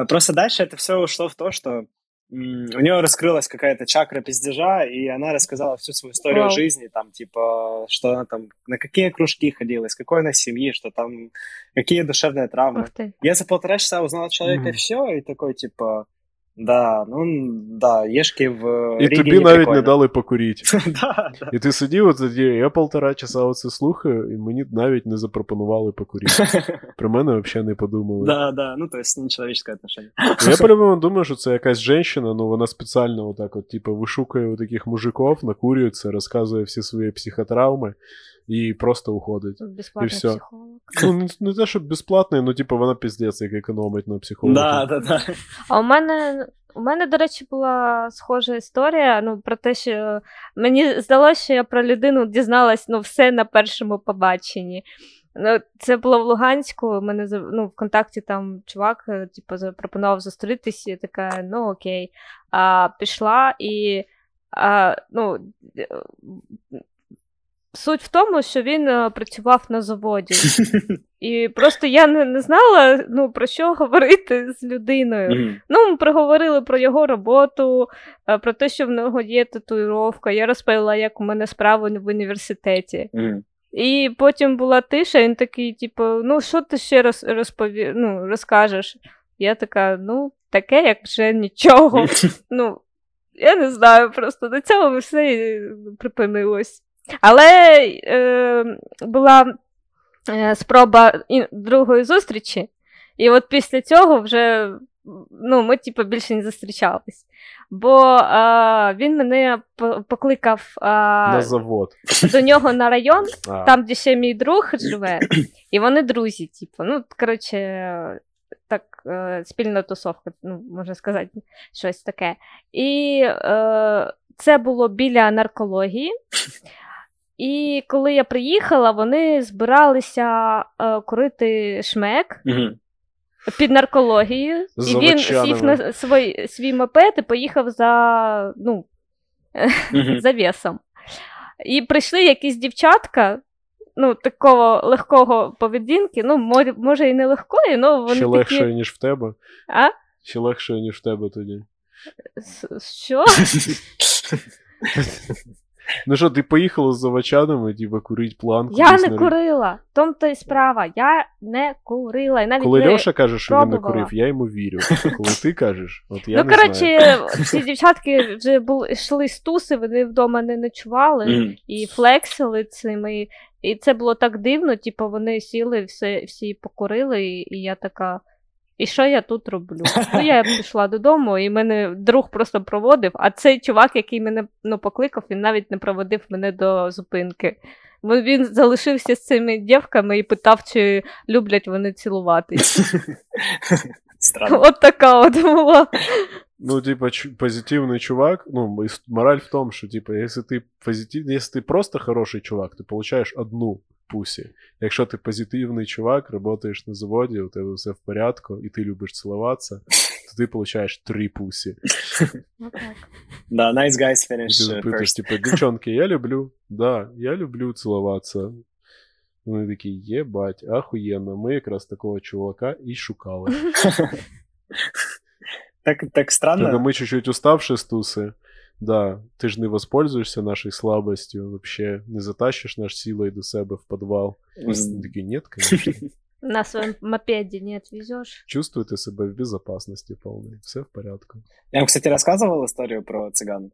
просто дальше это все ушло в то, что м, у нее раскрылась какая-то чакра пиздежа, и она рассказала всю свою историю Вау. жизни, там, типа, что она там, на какие кружки ходила, из какой она семьи, что там, какие душевные травмы. Я за полтора часа узнал от человека Мгм. все, и такой, типа, да, ну, да, ешки в І Риге тобі не навіть прикольно. не дали покурити. Да, да. І ти сидів от тоді, я полтора часа оце слухаю, і мені навіть не запропонували покурити. Про мене взагалі не подумали. Да, да, ну то есть нечеловеческое отношение. Ну, Я по-любому думаю, що це якась жінка, ну вона спеціально отак от, типу, вишукує таких мужиків, накурюється, розказує всі свої психотравми І просто уходить. Безплатний І всьо. психолог. Ну, не, те, щоб безплатний, ну, типу, вона піздець, як економить на психології. Да, да, да. А у мене, у мене, до речі, була схожа історія. Ну, про те, що мені здалося, що я про людину дізналась ну, все на першому побаченні. Ну, це було в Луганську. У мене ну, ВКонтакті там чувак, е, типу, запропонував зустрітися, я така, ну окей. А, пішла і а, ну, е, суть в тому, що він е, працював на заводі. І просто я не, не знала, ну, про що говорити з людиною. Мгм. Ну, ми проговорили про його роботу, е, про те, що в нього є татуїровка. Я розповіла, як у мене справи в університеті. Мгм. І потім була тиша, він такий, типу, ну, що ти ще роз, розпові... ну, розкажеш? Я така, ну, таке, як вже нічого. Ну, я не знаю, просто до цього все припинилось. Але е, була е, спроба другої зустрічі, і от після цього вже ну, ми, типу, більше не зустрічались. Бо е, він мене покликав е, На завод. до нього на район, А, там, де ще мій друг живе, і вони друзі, типу, ну, коротше, так, е, спільна тусовка, ну, можна сказати, щось таке. І е, це було біля наркології. І коли я приїхала, вони збиралися е, курити шмек Мгм. під наркологією. З І він сів на свій, свій мопед і поїхав за, ну, Мгм. завісом. І прийшли якісь дівчатка, ну, такого легкого поведінки, ну, може, і не легкої, але вони ще легше, такі. ніж в тебе. А? Ще легше, ніж в тебе тоді. Що? Ну що, ти поїхала з заводчанами, типу, курить планку. Я десь не на рі- курила. В тому то і справа. Я не курила. І навіть Коли не... Льоша каже, що він не пробувала. курив, я йому вірю. Коли ти кажеш, от я ну, не коротше, знаю. ці дівчатки вже були, йшли з туси, вони вдома не ночували. Мгм. і флексили цими. І це було так дивно, типу, вони сіли, все, всі покурили, і, і я така. І що я тут роблю? Ну, я пішла додому, і мене друг просто проводив, а цей чувак, який мене ну, покликав, він навіть не проводив мене до зупинки. Бо Він залишився з цими дівками і питав, чи люблять вони цілуватись. Странно. От така от була. Ну, типа, чу- позитивный чувак, ну, ис- мораль в том, что, типа, если ты позитив... если ты просто хороший чувак, ты получаешь одну пусі. Якщо ти позитивний чувак, работаєш на заводі, у тебе все в порядку, і ти любиш цілуватися, то ти получаєш три пусі. Отак. Да, nice guys І ти finish uh, запитуєш, first. типа, дівчонки, я люблю, да, я люблю цілуватися. Вони такі, єбать, ахуєнно, ми якраз такого чувака і шукали. Так, так Только странно. мы чуть-чуть уставшие с тусы. Да, ты же не воспользуешься нашей слабостью, вообще не затащишь наш силой до себе в подвал. Они такие, нет, конечно. На своєму мопеді не відвезеш. Чувствуйте себя в безопасности полной. Все в порядку. Я вам, кстати, рассказывал историю про цыган.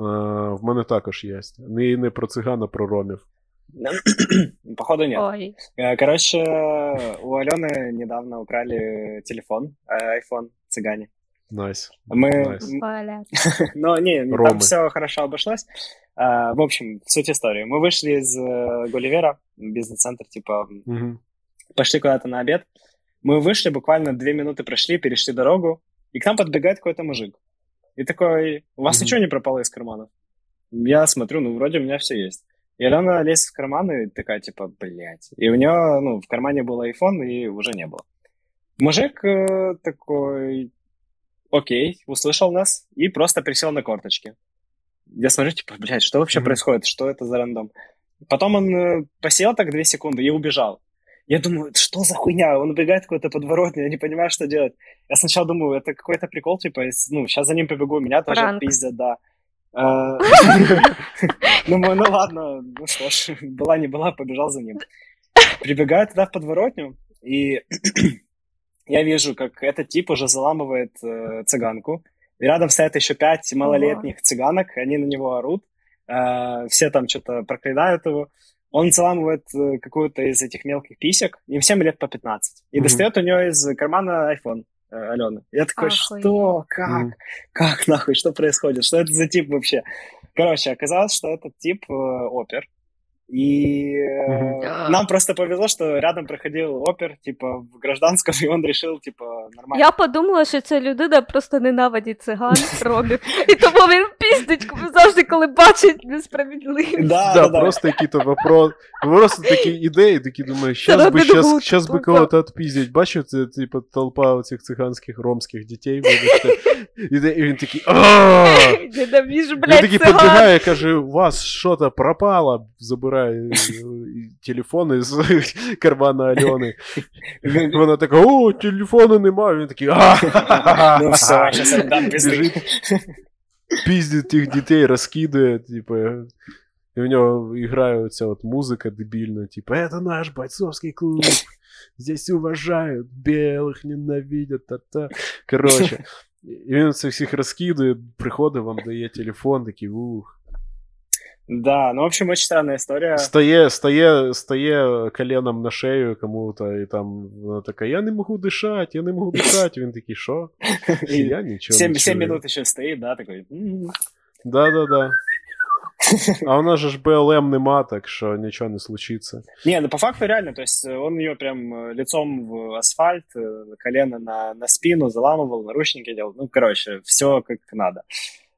А, в мене також є. Не, не про цигана, про ромів. Походу нет. Ой. Э, Короче, у Алены недавно украли телефон, э, iPhone, цыгане. Nice. Мы, Nice. м, Валя. но не, Ромы. там все хорошо обошлось. А, в общем, суть истории. Мы вышли из э, Гулливера, бизнес-центр, типа, Мгм. пошли куда-то на обед. Мы вышли, буквально две минуты прошли, перешли дорогу, и к нам подбегает какой-то мужик. И такой, у вас Мгм. ничего не пропало из карманов? Я смотрю, ну, вроде у меня все есть. И Алена лезет в карман и такая, типа, блядь. И у нее, ну, в кармане был iPhone, и уже не было. Мужик э, такой, окей, услышал нас и просто присел на корточки. Я смотрю, типа, блядь, что вообще Мгм. происходит? Что это за рандом? Потом он э, посел так две секунды и убежал. Я думаю, что за хуйня? Он убегает в какой-то подворотню, я не понимаю, что делать. Я сначала думаю, это какой-то прикол, типа, ну, сейчас за ним побегу, меня тоже Пранк. отпиздят, да. Э, Думаю, ну ладно, ну что ж, была не была, побежал за ним. Прибегаю туда в подворотню, и я вижу, как этот тип уже заламывает э, цыганку. И рядом стоят еще пять малолетних цыганок, они на него орут. Э, все там что-то проклинают его. Он заламывает э, какую-то из этих мелких писек, им всем лет по 15. И Мгм. достает у нее из кармана iPhone э, Алены. Я такой, Охуеть. что? Как? Мгм. Как нахуй? Что происходит? Что это за тип вообще? Короче, оказалось, что этот тип э, опер. И э, Мгм. нам просто повезло, что рядом проходил опер, типа, в гражданском, и он решил, типа, нормально. Я подумала, що ця людина просто ненавидить циган, ромів. І тому він піздить завжди, коли бачить несправедливість. Да, Да, да, да. просто какие-то вопрос, просто такие идеи, такие думаю, сейчас бы, Робин сейчас, Гуд, сейчас бы тупо. кого-то отпиздить. Бачите, э, типа толпа этих цыганских ромских детей, вибачте. І, де- і він такий, «Ааа!» Ненавижу, Він блядь, такий циган. підбігає, каже, у вас що-то пропало, забирає е, телефон із кармана Альони. Вона така, о, телефону немає. Він такий, а Ну все, сейчас я дам пизды. Біжить, піздить тих дітей, розкидує, типу. І в нього грає оця от музика дебільна, типу, это наш бойцовский клуб. Здесь уважають, белых ненавидять, та-та. Коротше. І він це всіх розкидує, приходить, вам дає телефон, такий, ух. Да, ну, в общем, очень странная история. Стає, стає, стає коленом на шею кому-то, і там вона така, я не можу дишати, я не можу дишати. Він такий, що? И Я нічого семь, не семь чую. минут еще стоит, да, такой. «М, Да-да-да. А у нас же ж БЛМ нема, так що нічого не случиться. Не, ну по факту реально, то есть э, он ее прям э, лицом в асфальт, э, колено на, на спину заламывал, наручники делал. Ну, короче, все как надо.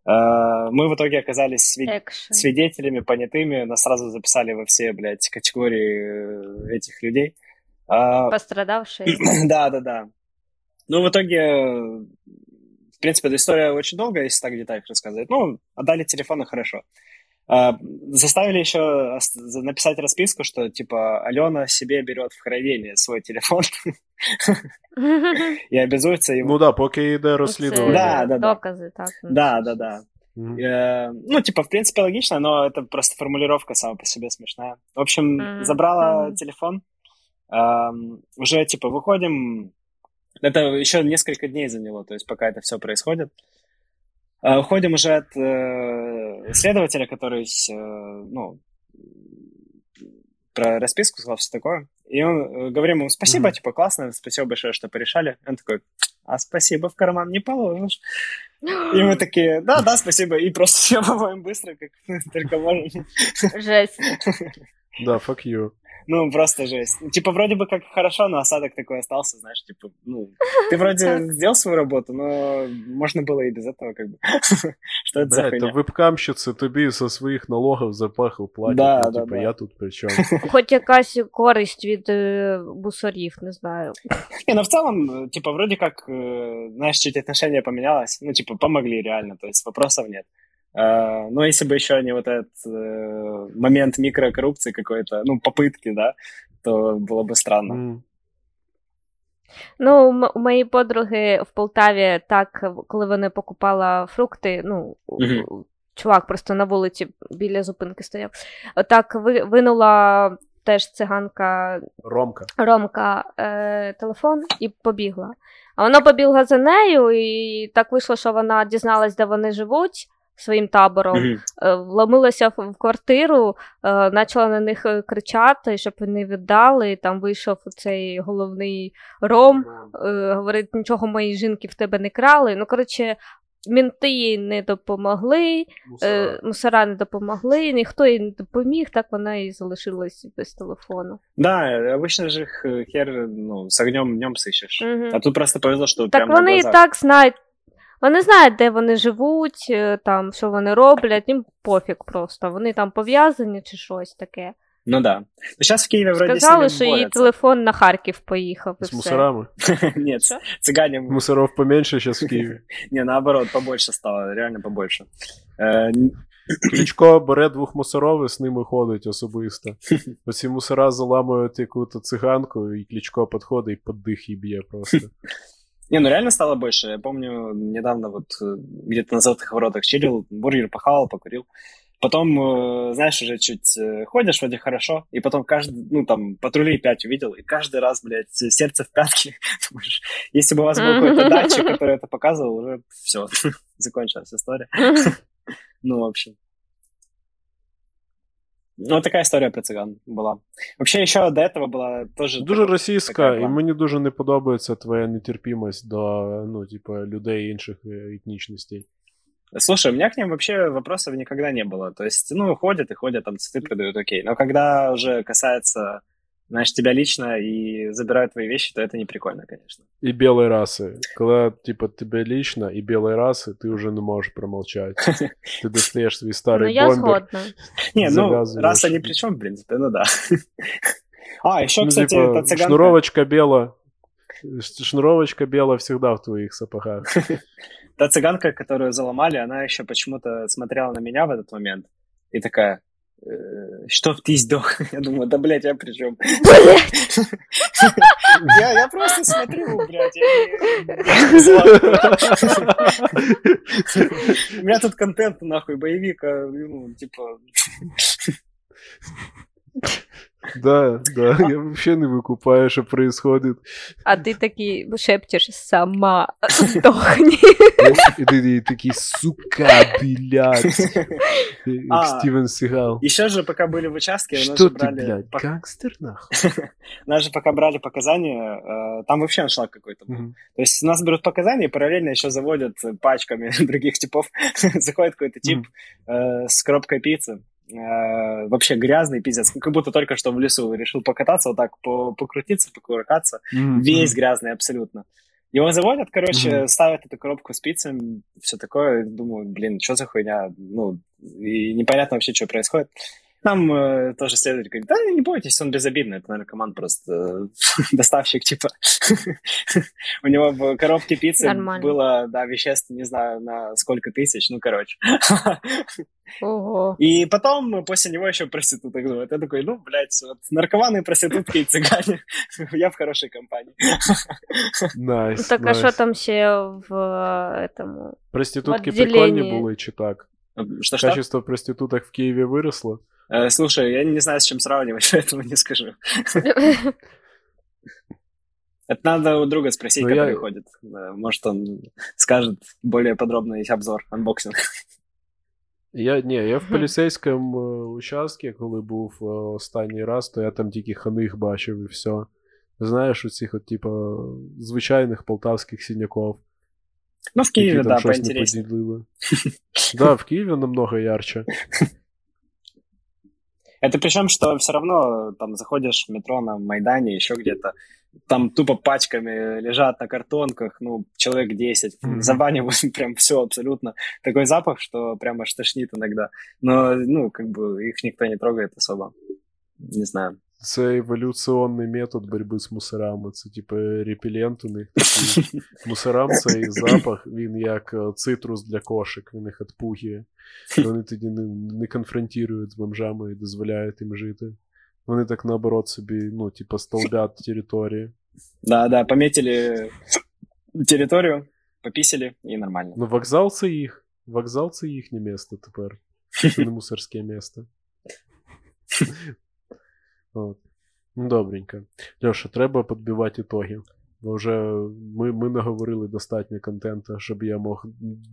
Э, Мы в итоге оказались Екшн. свидетелями, понятыми, нас сразу записали во все, блядь, категории э, этих людей. А, Пострадавший. Да, да, да. Ну, в итоге, э, в принципе, эта история очень долгая, если так в деталях рассказывать. Ну, отдали телефоны хорошо. А, Заставили еще написать расписку, что, типа, Алена себе берет в хранение свой телефон и обязуется его... Ну да, поки йде розслідування. Да, да, да. Докази, так. Да, да, да. Мгм. Э, Ну, типа, в принципе, логично, но это просто формулировка сама по себе смешная. В общем, забрала телефон. Уже, типа, выходим. Это еще несколько дней заняло, то есть пока это все происходит. Э, Уходим уже от э, следователя, который, э, ну, про расписку сказал, все такое. И он, э, говорим ему спасибо, Мгм. типа, классно, спасибо большое, что порешали. Он такой, а спасибо в карман не положишь. И мы такие, да, да, спасибо. И просто съебываем быстро, как только можем. Жесть. Да, fuck you. Ну, просто жесть. Типа, вроде бы как хорошо, но осадок такой остался, знаешь, типа, ну, ты вроде Так. сделал свою работу, но можно было и без этого, как бы. Что это за Блядь, та хуйня? вебкамщиці тобі со своїх налогів запаху платять. Да, ну, да, типа, да. я тут при чому? Хоч якась користь від е, бусорів, не знаю. Не, ну в целом, э, типа, вроде как, э, знаешь, чуть отношение поменялось, ну, типа, помогли реально, то есть вопросов нет. Э, Но если бы еще не вот этот э, момент микрокоррупции какой-то, ну, попытки, да, то было бы странно. М. Ну, у м- у моєї подруги в Полтаві так, коли вони покупала фрукти, ну, у- Мгм. у- чувак просто на вулиці біля зупинки стояв. Отак ви- винула теж циганка Ромка. Ромка е, телефон і побігла. А вона побігла за нею, і так вийшло, що вона дізналась, де вони живуть. своїм табором, Мгм. е, вломилася в в квартиру, е, почала на них е, кричати, щоб вони віддали. І там вийшов цей головний ром, е, говорить, нічого мої жінки в тебе не крали. Ну, коротше, мінти їй не допомогли, е, мусора не допомогли, ніхто їй не допоміг, так вона і залишилась без телефону. Да, обычно же их э, хер ну, с огнем днем сыщешь. Мгм. А тут просто повезло, что Так прямо на вони і глазах. так знають. Вони знають, де вони живуть, е, там, що вони роблять, їм пофіг просто. Вони там пов'язані чи щось таке. Ну да. Но сейчас в Киеве вроде Сказали, що її телефон на Харків поїхав. І С все. мусорами. Нет, Что? цыгане... Мусоров поменьше сейчас в Киеве. Не, наоборот, побольше стало, реально побольше. Э, Кличко бере двох мусоров і з ними ходить особисто. Оці мусора заламують яку-то циганку, і Кличко підходить і під дих їй б'є просто. Не, ну реально стало больше. Я помню, недавно вот э, где-то на Золотых Воротах чилил, бургер похавал, покурил. Потом, э, знаешь, уже чуть э, ходишь, вроде хорошо, и потом каждый, ну там, патрулей пять увидел, и каждый раз, блядь, сердце в пятки. Думаешь, Если бы у вас был какой-то датчик, который это показывал, уже все, закончилась история. Ну, в общем. Ну, вот такая история про цыган была. Вообще, еще до этого была тоже... Дуже такая російська, і була. мені дуже не подобається твоя нетерпімость до ну, типа, людей інших е, етнічностей. Слушай, у меня к ним вообще вопросов никогда не было. То есть, ну, ходят и ходят, там цветы продают, окей. Но когда уже касается, знаешь, тебя лично и забирают твои вещи, то это не прикольно, конечно. І білої раси. Коли, типа, тебе лично і білої раси, ти вже не можеш промовчати. Ти достаєш свій Ну, старий я бомбер. згодна. Не, ну, Завязываешь. раса ни при чем, в принципе, ну да. А, еще, Ну, кстати, типа, эта цыганка... шнуровочка бела. Ш- Шнуровочка бела всегда в твоих сапогах. Та цыганка, которую заломали, она еще почему-то смотрела на меня в этот момент и такая, «Э, что в ты сдох? Я думаю, да, блядь, я при чем? Я, я просто смотрю, блядь, я. У меня тут контент, нахуй, боевик, а, ну, типа... Да, да, я вообще не викупаю, що происходит. А ти такий шепчеш сама здохні. І ти такий, сука, блядь. Як А, Стівен Сігал. Еще же, пока были в участке, у нас Что же ты, брали... блядь, пок- гангстер, нахуй? У нас же пока брали показания, э, там вообще аншлаг какой-то был. Мгм. То есть у нас берут показания и параллельно еще заводят пачками других типов. Заходит какой-то тип э, с коробкой пиццы. э, вообще грязный пиздец. Как будто только что в лесу решил покататься, вот так по- покрутиться, покуркаться. Мгм. Весь грязный абсолютно. Его заводят, короче, Мгм. ставят эту коробку с пиццей, все такое. Думаю, блин, что за хуйня? Ну, и непонятно вообще, что происходит. Нам э, тоже следователь говорит, да не бойтесь, он безобидный, это наркоман просто, э, доставщик типа. У него в коробке пиццы Нормально. было, да, веществ, не знаю, на сколько тысяч, ну, короче. Ого. И потом после него еще проституток зовут. Я такой, ну, блядь, вот наркоманы, проститутки и цыгане. Я в хорошей компании. Найс, Ну, Так а найс. що там ще в е, этому? Проститутки в відділенні? прикольні були чи так? Что-что? Качество проституток в Києві виросло? Э, Слушай, я не знаю, с чем сравнивать, поэтому не скажу. Это надо у друга спросить, Ну, который я- ходит. Да, Может, он скажет более подробный обзор, анбоксинг. Я, ні, я в Мгм. поліцейському е, участку, коли був е, останній раз, то я там тільки ханих бачив і все. Знаєш, оцих от, типу, звичайних полтавських синяков, Ну, в які Киеве, там да, щось не поинтереснее. поділили. Да, в Києві намного ярче. Это причем, что все равно там заходишь в метро на Майдане, еще где-то, там тупо пачками лежат на картонках, ну, человек 10, Мгм. забанивают прям все абсолютно. Такой запах, что прям аж тошнит иногда. Но, ну, как бы их никто не трогает особо. Не знаю. Це еволюційний метод боротьби з мусорами. Це, типу, репелент у них такий. Мусорам цей запах, він як е, цитрус для кошик, він їх відпугує. Вони тоді не, не конфронтують з бомжами і дозволяють їм жити. Вони так наоборот собі, ну, типу, столбят території. Да, да, пометили территорию, пописали, и нормально. Ну, вокзал це їх. Вокзал це їхнє місто тепер. Це не мусорське місто. От. Ну, добренько. Льоша, треба підбивати ітоги. Бо вже ми, ми наговорили достатньо контенту, щоб я мог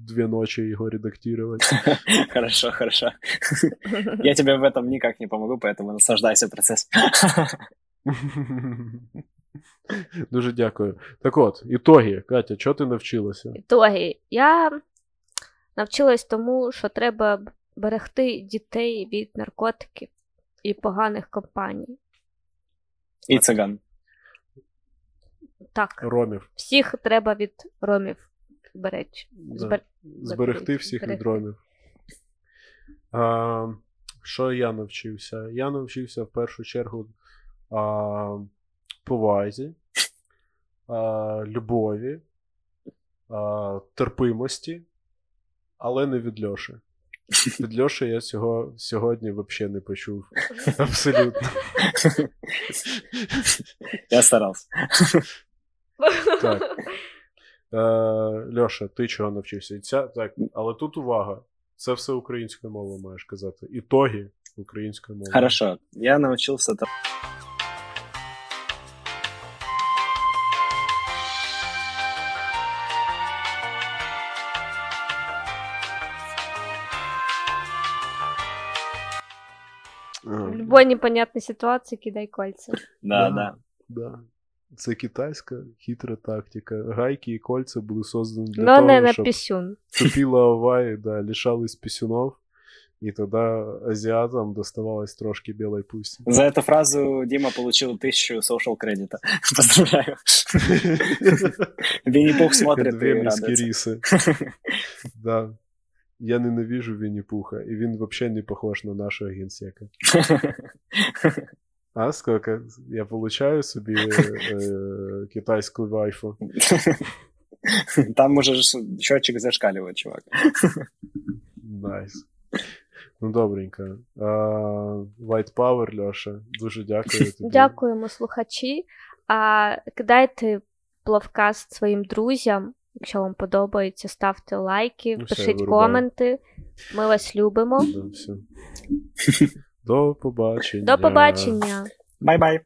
дві ночі його редактувати. Хорошо, хорошо. Я тебе в этом никак не помогу, поэтому наслаждайся процессом. Дуже дякую. Так от, ітоги, Катя, чого ти навчилася? Ітоги. Я навчилась тому, що треба берегти дітей від наркотиків і поганих компаній. И цыган. Так, Ромів. всіх треба від ромів беречь. Да. Збер... Зберегти всіх від ромів. А, що я навчився? Я навчився в першу чергу а, повазі, а, любові, а, терпимості, але не від Льоші. Від Льоші я цього сьогодні взагалі не почув. Абсолютно. Я старался. Так. Е, Льоша, ти чого навчився? І Ця, так, але тут увага. Це все українською мовою маєш казати. Ітоги українською мовою. Хорошо. Я научился любой непонятной ситуации кидай кольца. Да, Да. да. да. Це китайська хитра тактика. Гайки і кольця були создані для Но того, не на щоб писюн. тупила Аваї, да, лишались пісюнов, і тоді азіатам доставалось трошки білої пусті. За эту фразу Дима получил тысячу social кредита. Поздравляю. Винни-Пух смотрит и Вемельські радуется. ріси. Да. Я ненавижу Вінні-Пуха, і він взагалі не похож на нашого генсека. А сколько? Я получаю собі е, китайську waifu. Там уже счетчик зашкаливает, чувак. Nice. Ну, добренько. А, White Power, Льоша, дуже дякую тобі. Дякуємо, слухачі. А, кидайте пловкаст своїм друзям. Якщо вам подобається, ставте лайки, Ну, пишіть коменти. Ми вас любимо. Да, все. До побачення. До побачення! Bye-bye.